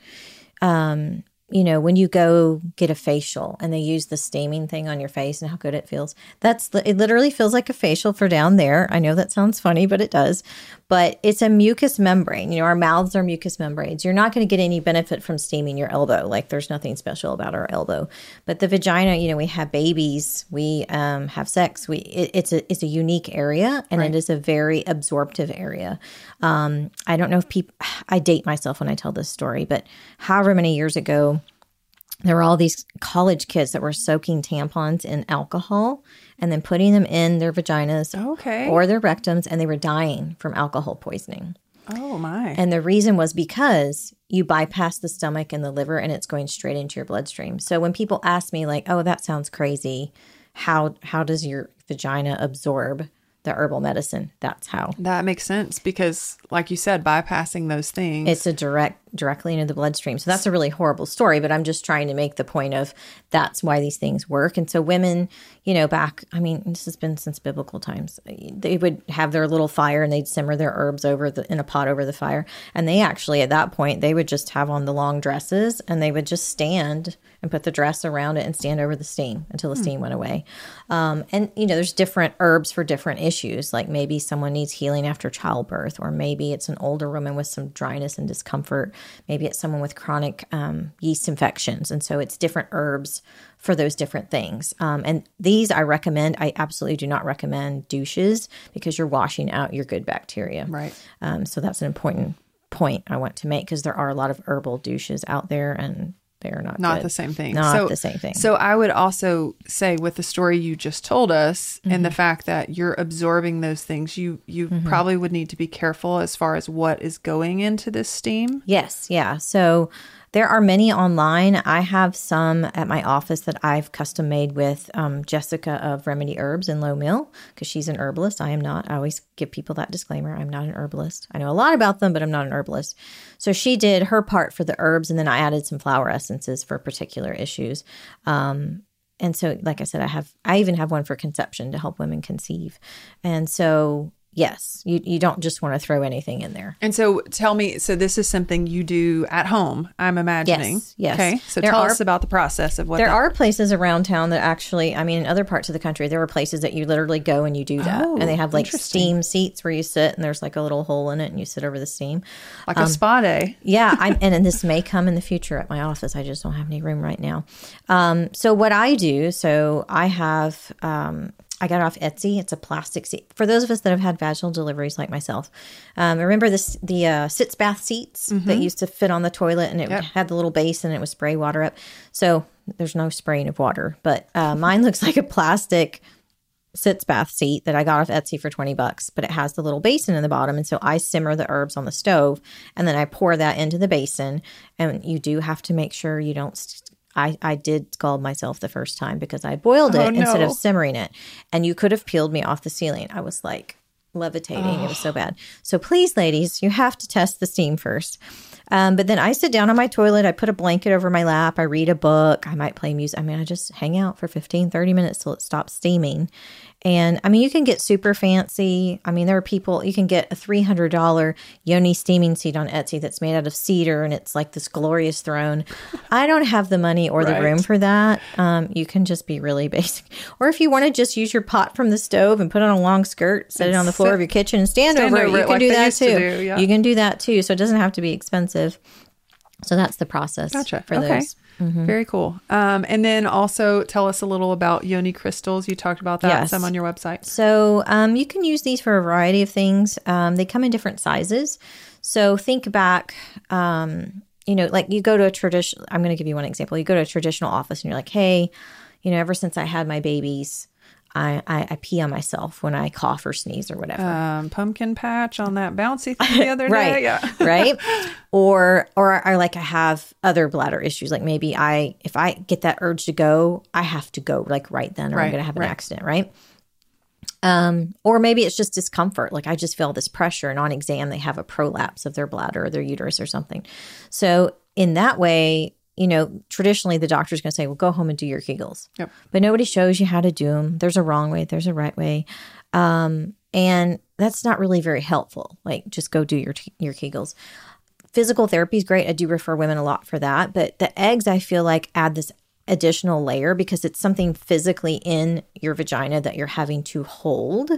[SPEAKER 1] um, you know, when you go get a facial and they use the steaming thing on your face and how good it feels. That's it. Literally feels like a facial for down there. I know that sounds funny, but it does. But it's a mucous membrane. You know, our mouths are mucous membranes. You're not going to get any benefit from steaming your elbow. Like there's nothing special about our elbow. But the vagina, you know, we have babies, we um, have sex. We it, it's a it's a unique area, and it is a very absorptive area. Um, I don't know if people. I date myself when I tell this story, but however many years ago, there were all these college kids that were soaking tampons in alcohol and then putting them in their vaginas
[SPEAKER 2] Okay.
[SPEAKER 1] or their rectums, and they were dying from alcohol poisoning.
[SPEAKER 2] oh my.
[SPEAKER 1] And the reason was because you bypass the stomach and the liver and it's going straight into your bloodstream. So when people ask me like, "Oh, that sounds crazy. How how does your vagina absorb the herbal medicine?" That's how.
[SPEAKER 2] that makes sense because, like you said, bypassing those things.
[SPEAKER 1] It's a direct directly into the bloodstream. So that's a really horrible story, but I'm just trying to make the point of that's why these things work. And so women, you know, back I mean, this has been since biblical times. They would have their little fire and they'd simmer their herbs over the in a pot over the fire. And they actually at that point they would just have on the long dresses and they would just stand and put the dress around it and stand over the steam until the steam went away. Um, and you know, there's different herbs for different issues. Like maybe someone needs healing after childbirth, or maybe it's an older woman with some dryness and discomfort. Maybe it's someone with chronic um, yeast infections, and so it's different herbs for those different things. Um, and these I recommend. I absolutely do not recommend douches because you're washing out your good bacteria.
[SPEAKER 2] right.
[SPEAKER 1] Um, so that's an important point I want to make because there are a lot of herbal douches out there and they are not
[SPEAKER 2] not
[SPEAKER 1] good.
[SPEAKER 2] the same thing.
[SPEAKER 1] Not
[SPEAKER 2] so,
[SPEAKER 1] the same thing.
[SPEAKER 2] So I would also say with the story you just told us and
[SPEAKER 1] Mm-hmm.
[SPEAKER 2] the fact that you're absorbing those things, you you
[SPEAKER 1] Mm-hmm.
[SPEAKER 2] probably would need to be careful as far as what is going into this steam.
[SPEAKER 1] Yes, yeah. So there are many online. I have some at my office that I've custom made with um, Jessica of Remedy Herbs in Lowe Mill because she's an herbalist. I am not. I always give people that disclaimer. I'm not an herbalist. I know a lot about them, but I'm not an herbalist. So she did her part for the herbs, and then I added some flower essences for particular issues. Um, and so, like I said, I have. I even have one for conception to help women conceive. And so, yes, you you don't just want to throw anything in there.
[SPEAKER 2] And so tell me, so this is something you do at home, I'm imagining.
[SPEAKER 1] Yes, yes.
[SPEAKER 2] Okay. So
[SPEAKER 1] There
[SPEAKER 2] tell
[SPEAKER 1] are-
[SPEAKER 2] us about the process of what
[SPEAKER 1] There
[SPEAKER 2] that-
[SPEAKER 1] are places around town that actually, I mean, in other parts of the country, there are places that you literally go and you do that.
[SPEAKER 2] Oh,
[SPEAKER 1] and they have like steam seats where you sit and there's like a little hole in it and you sit over the steam.
[SPEAKER 2] like
[SPEAKER 1] um,
[SPEAKER 2] a spa day.
[SPEAKER 1] Yeah, I'm, and, and this may come in the future at my office. I just don't have any room right now. Um, so what I do, so I have, um, I got it off Etsy. It's a plastic seat for those of us that have had vaginal deliveries like myself. Um, remember this the uh, sitz bath seats that used to fit on the toilet, and it
[SPEAKER 2] Yep.
[SPEAKER 1] had the little base, and it would spray water up. So there's no spraying of water, but uh, mine looks like a plastic sitz bath seat that I got off Etsy for 20 bucks, but it has the little basin in the bottom. And so I simmer the herbs on the stove and then I pour that into the basin. And you do have to make sure you don't. I, I did scald myself the first time because I boiled it
[SPEAKER 2] Oh,
[SPEAKER 1] instead of simmering it. And you could have peeled me off the ceiling. I was like levitating. It was so bad. So please, ladies, you have to test the steam first. Um, but then I sit down on my toilet. I put a blanket over my lap. I read a book. I might play music. I mean, I just hang out for 15, 30 minutes till it stops steaming. And I mean, you can get super fancy. I mean, there are people, you can get a $300 Yoni steaming seat on Etsy that's made out of cedar and it's like this glorious throne. I don't have the money or the
[SPEAKER 2] Right.
[SPEAKER 1] room for that. Um, you can just be really basic. Or if you want to just use your pot from the stove and put on a long skirt, set it on the floor
[SPEAKER 2] sit-
[SPEAKER 1] of your kitchen and stand,
[SPEAKER 2] stand
[SPEAKER 1] over, it,
[SPEAKER 2] over
[SPEAKER 1] you
[SPEAKER 2] it
[SPEAKER 1] can
[SPEAKER 2] like
[SPEAKER 1] do that
[SPEAKER 2] used to
[SPEAKER 1] too.
[SPEAKER 2] do, yeah.
[SPEAKER 1] You can do that too. So it doesn't have to be expensive. So that's the process
[SPEAKER 2] Gotcha.
[SPEAKER 1] for
[SPEAKER 2] okay.
[SPEAKER 1] those. Mm-hmm.
[SPEAKER 2] Very cool. Um, and then also tell us a little about yoni crystals. You talked about that
[SPEAKER 1] Yes.
[SPEAKER 2] some on your website.
[SPEAKER 1] So um, you can use these for a variety of things. Um, they come in different sizes. So think back, um, you know, like you go to a traditional. I'm going to give you one example. You go to a traditional office and you're like, hey, you know, ever since I had my babies, I, I, I pee on myself when I cough or sneeze or whatever.
[SPEAKER 2] Um, pumpkin patch on that bouncy thing the other
[SPEAKER 1] right
[SPEAKER 2] day. Yeah.
[SPEAKER 1] right or or I like I have other bladder issues like maybe I if I get that urge to go I have to go like right then or I'm gonna have an
[SPEAKER 2] right.
[SPEAKER 1] accident right um or maybe it's just discomfort like I just feel this pressure and on exam they have a prolapse of their bladder or their uterus or something so in that way you know traditionally the doctor's going to say well go home and do your kegels
[SPEAKER 2] Yep.
[SPEAKER 1] but nobody shows you how to do them there's a wrong way there's a right way um and that's not really very helpful like just go do your your kegels physical therapy is great. I do refer women a lot for that. But the eggs, I feel like, add this additional layer because it's something physically in your vagina that you're having to hold.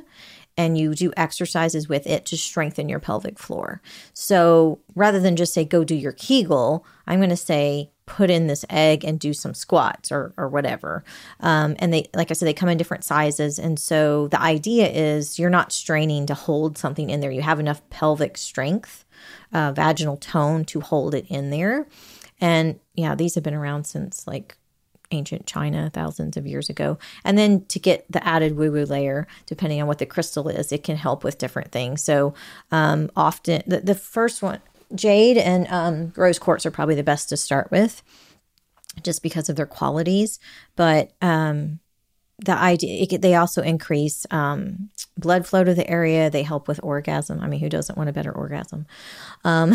[SPEAKER 1] And you do exercises with it to strengthen your pelvic floor. So rather than just say, go do your Kegel, I'm going to say, put in this egg and do some squats or, or whatever. Um, and they, like I said, they come in different sizes. And so the idea is you're not straining to hold something in there. You have enough pelvic strength uh, vaginal tone to hold it in there. And yeah, these have been around since like ancient China, thousands of years ago. And then to get the added woo woo layer, depending on what the crystal is, it can help with different things. So um, often, the, the first one, jade and um, rose quartz are probably the best to start with just because of their qualities. But um, the idea it, they also increase um, blood flow to the area. They help with orgasm. I mean who doesn't want a better orgasm? Um,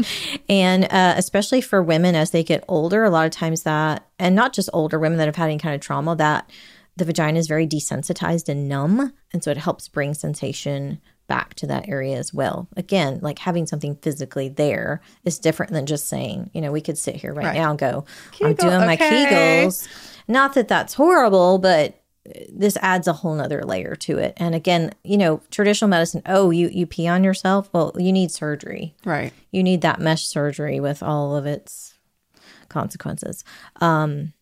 [SPEAKER 1] and uh, especially for women as they get older a lot of times that and not just older women that have had any kind of trauma that the vagina is very desensitized and numb. And so it helps bring sensation back to that area as well again like having something physically there is different than just saying you know we could sit here right,
[SPEAKER 2] Right.
[SPEAKER 1] now and go i'm
[SPEAKER 2] Kegel,
[SPEAKER 1] doing my
[SPEAKER 2] okay.
[SPEAKER 1] kegels not that that's horrible but this adds a whole nother layer to it. And again, you know, traditional medicine, oh, you, you pee on yourself. Well, you need surgery.
[SPEAKER 2] Right.
[SPEAKER 1] You need that mesh surgery with all of its consequences. Um,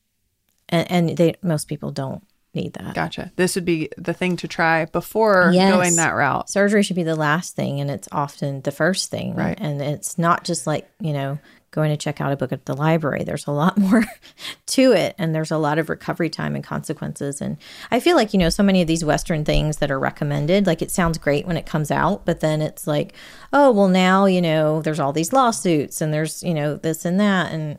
[SPEAKER 1] and, and they, most people don't need that.
[SPEAKER 2] Gotcha. This would be the thing to try before
[SPEAKER 1] Yes.
[SPEAKER 2] going that route.
[SPEAKER 1] Surgery should be the last thing, and it's often the first thing.
[SPEAKER 2] Right.
[SPEAKER 1] And it's not just like, you know, going to check out a book at the library. There's a lot more to it, and there's a lot of recovery time and consequences. And I feel like, you know, so many of these Western things that are recommended, like it sounds great when it comes out, but then it's like, oh, well, now, you know, there's all these lawsuits and there's, you know, this and that. And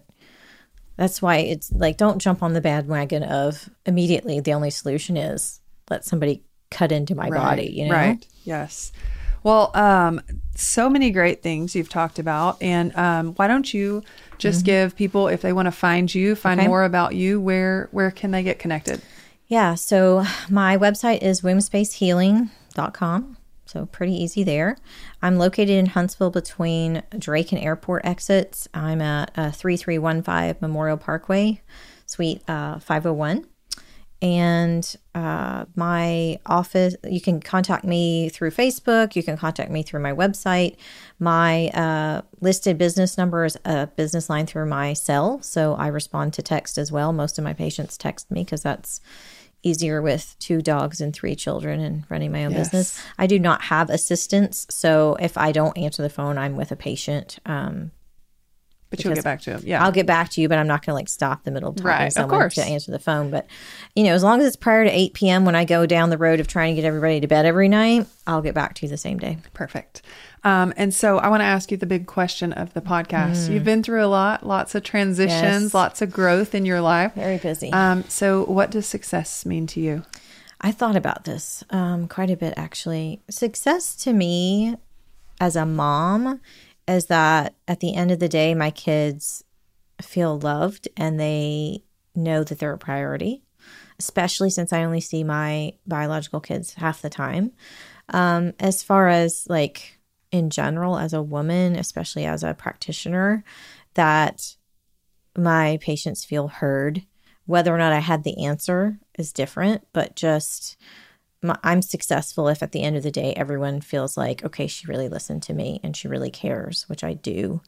[SPEAKER 1] that's why it's like, don't jump on the bandwagon of immediately the only solution is let somebody cut into my
[SPEAKER 2] Right,
[SPEAKER 1] body, you know?
[SPEAKER 2] Right. Yes. Well, um, so many great things you've talked about, and um, why don't you just give people, if they want to find you, find
[SPEAKER 1] Mm-hmm. Okay.
[SPEAKER 2] more about you, where where can they get connected?
[SPEAKER 1] Yeah, so my website is wombspacehealing.com. So pretty easy there. I'm located in Huntsville between Drake and Airport exits. I'm at uh, 3315 Memorial Parkway, Suite uh, 501. And uh, my office, you can contact me through Facebook. You can contact me through my website. My uh, listed business number is a business line through my cell. So I respond to text as well. Most of my patients text me because that's easier with two dogs and three children and running my own
[SPEAKER 2] Yes.
[SPEAKER 1] business. I do not have assistants. So if I don't answer the phone, I'm with a patient. Um,
[SPEAKER 2] But you'll get back to him. Yeah.
[SPEAKER 1] I'll get back to you, but I'm not going to like stop the middle of talking
[SPEAKER 2] Right,
[SPEAKER 1] to
[SPEAKER 2] of course.
[SPEAKER 1] to answer the phone. But you know, as long as it's prior to 8 p.m. when I go down the road of trying to get everybody to bed every night, I'll get back to you the same day.
[SPEAKER 2] Perfect. Um, and so I want to ask you the big question of the podcast. You've been through a lot, lots of transitions,
[SPEAKER 1] Mm. Yes.
[SPEAKER 2] lots of growth in your life.
[SPEAKER 1] Very busy.
[SPEAKER 2] Um, so what does success mean to you?
[SPEAKER 1] I thought about this um, quite a bit actually. Success to me as a mom is that at the end of the day, my kids feel loved and they know that they're a priority, especially since I only see my biological kids half the time. Um, as far as like in general, as a woman, especially as a practitioner, that my patients feel heard. Whether or not I had the answer is different, but just my, I'm successful if at the end of the day everyone feels like, okay, she really listened to me and she really cares, which I do.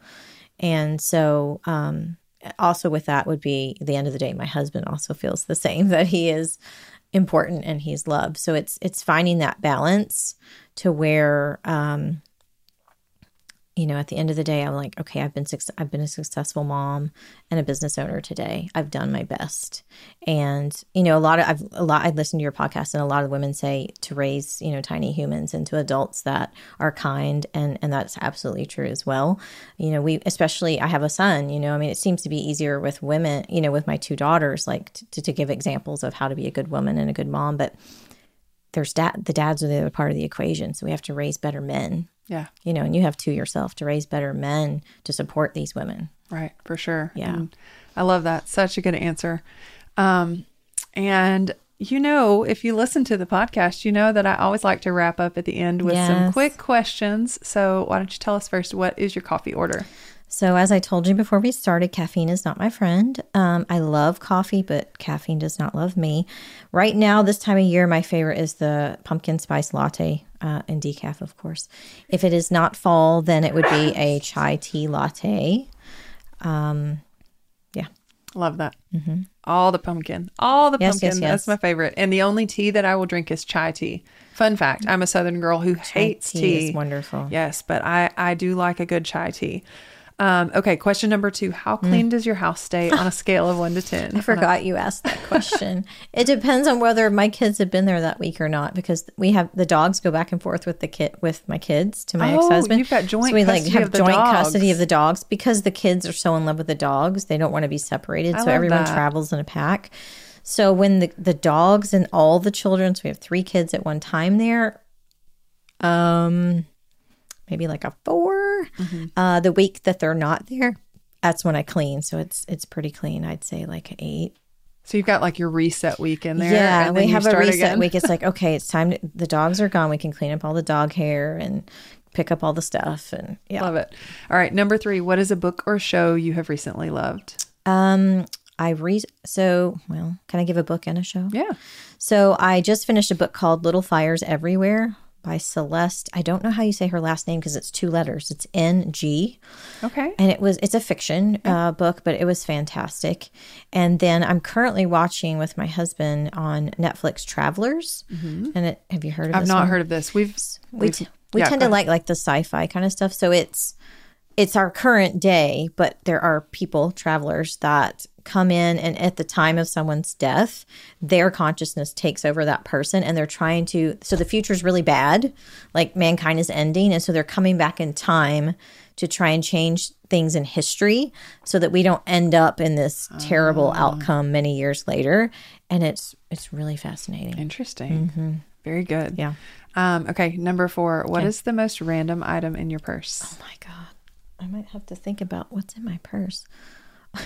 [SPEAKER 1] And so, um, also with that would be the end of the day, my husband also feels the same that he is important and he's loved. So it's it's finding that balance to where um, you know, at the end of the day, I'm like, okay, I've been suc- I've been a successful mom and a business owner today. I've done my best, and you know, a lot of I've a lot. I listened to your podcast, and a lot of women say to raise you know tiny humans into adults that are kind, and and that's absolutely true as well. You know, we especially I have a son. You know, I mean, it seems to be easier with women. You know, with my two daughters, like to, to give examples of how to be a good woman and a good mom, but there's dad the dads are the other part of the equation so we have to raise better men
[SPEAKER 2] Yeah.
[SPEAKER 1] you know, and you have two yourself to raise better men to support these women.
[SPEAKER 2] Right, for sure.
[SPEAKER 1] Yeah.
[SPEAKER 2] And I love that. Such a good answer. Um, and you know, if you listen to the podcast, you know that I always like to wrap up at the end with some quick questions. So why don't you tell us first what is your coffee order?
[SPEAKER 1] So, as I told you before we started, caffeine is not my friend. Um, I love coffee, but caffeine does not love me. Right now, this time of year, my favorite is the pumpkin spice latte uh, and decaf, of course. If it is not fall, then it would be a chai tea latte. Um, yeah.
[SPEAKER 2] Love that. Mm-hmm. All the pumpkin, all the
[SPEAKER 1] Yes,
[SPEAKER 2] pumpkin.
[SPEAKER 1] yes,
[SPEAKER 2] That's my favorite. And the only tea that I will drink is chai tea. Fun fact: I'm a Southern girl who hates
[SPEAKER 1] tea
[SPEAKER 2] tea.
[SPEAKER 1] is wonderful.
[SPEAKER 2] Yes, but I I do like a good chai tea. Um, okay, question number two: How clean does your house stay on a scale of one to ten?
[SPEAKER 1] Mm. I forgot you asked that question. it depends on whether my kids have been there that week or not, because we have the dogs go back and forth with the kid with my kids to my
[SPEAKER 2] Oh,
[SPEAKER 1] ex husband.
[SPEAKER 2] you've got joint
[SPEAKER 1] so we like
[SPEAKER 2] custody
[SPEAKER 1] have
[SPEAKER 2] of the
[SPEAKER 1] joint
[SPEAKER 2] dogs.
[SPEAKER 1] custody of the dogs because the kids are so in love with the dogs. They don't want to be separated,
[SPEAKER 2] I
[SPEAKER 1] so everyone
[SPEAKER 2] that.
[SPEAKER 1] travels in a pack. So when the the dogs and all the children, so we have three kids at one time there. Um, maybe like a 4
[SPEAKER 2] Mm-hmm.
[SPEAKER 1] Uh, the week that they're not there, that's when I clean. So it's it's pretty clean. I'd say like an eight.
[SPEAKER 2] So you've got like your reset week in there.
[SPEAKER 1] Yeah,
[SPEAKER 2] and
[SPEAKER 1] we have a reset
[SPEAKER 2] again.
[SPEAKER 1] week. It's like, okay, it's time. To, the dogs are gone. We can clean up all the dog hair and pick up all the stuff. And yeah,
[SPEAKER 2] Love it. All right, number three. What is a book or show you have recently loved?
[SPEAKER 1] um, I read. So, well, can I give a book and a show?
[SPEAKER 2] Yeah.
[SPEAKER 1] So I just finished a book called Little Fires Everywhere by Celeste. I don't know how you say her last name because it's two letters. It's N G.
[SPEAKER 2] Okay.
[SPEAKER 1] and it was it's a fiction uh, book but it was fantastic and then i'm currently watching with my husband on netflix travelers and it have you heard of
[SPEAKER 2] I've
[SPEAKER 1] this
[SPEAKER 2] not
[SPEAKER 1] one?
[SPEAKER 2] heard of this. We've
[SPEAKER 1] we, t- we
[SPEAKER 2] yeah,
[SPEAKER 1] tend to like like the sci-fi kind of stuff so it's it's our current day, but there are people, travelers, that come in and at the time of someone's death, their consciousness takes over that person and they're trying to. So the future is really bad, like mankind is ending. And so they're coming back in time to try and change things in history so that we don't end up in this terrible
[SPEAKER 2] Oh.
[SPEAKER 1] outcome many years later. And it's it's really fascinating.
[SPEAKER 2] Interesting. Very good.
[SPEAKER 1] Mm-hmm. Yeah.
[SPEAKER 2] Um, okay, number four. What is
[SPEAKER 1] Okay.
[SPEAKER 2] the most random item in your purse?
[SPEAKER 1] Oh my God. I might have to think about what's in my purse.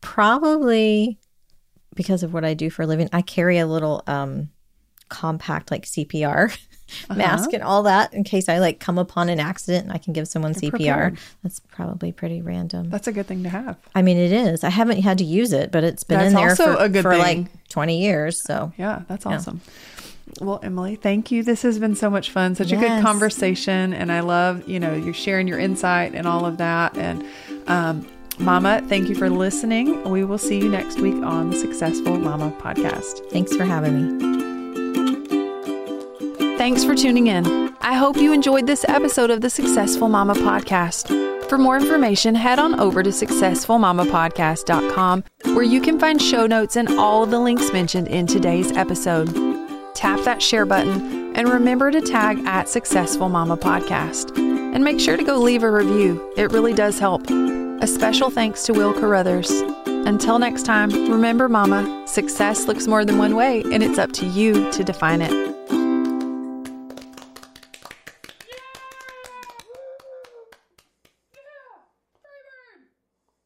[SPEAKER 1] Probably because of what I do for a living, I carry a little um compact like CPR mask and all that in case I like come upon an accident and I can give someone CPR.
[SPEAKER 2] prepared.
[SPEAKER 1] That's probably pretty random.
[SPEAKER 2] That's a good thing to have.
[SPEAKER 1] I mean it is. I haven't had to use it, but it's been
[SPEAKER 2] That's
[SPEAKER 1] in there
[SPEAKER 2] also
[SPEAKER 1] for,
[SPEAKER 2] a good
[SPEAKER 1] for like 20 years, so
[SPEAKER 2] Yeah, that's awesome. Well, Emily, thank you. This has been so much fun, such a good conversation, and I love you know you're sharing your insight and all of that. And um, Mama, thank you for listening. We will see you next week on the Successful Mama podcast.
[SPEAKER 1] thanks for having me.
[SPEAKER 2] Thanks for tuning in. I hope you enjoyed this episode of the Successful Mama Podcast. For more information, head on over to successfulmamapodcast.com where you can find show notes and all the links mentioned in today's episode. Tap that share button and remember to tag at Successful Mama Podcast. And make sure to go leave a review, it really does help. A special thanks to Will Carruthers. Until next time, remember, Mama, success looks more than one way, and it's up to you to define it.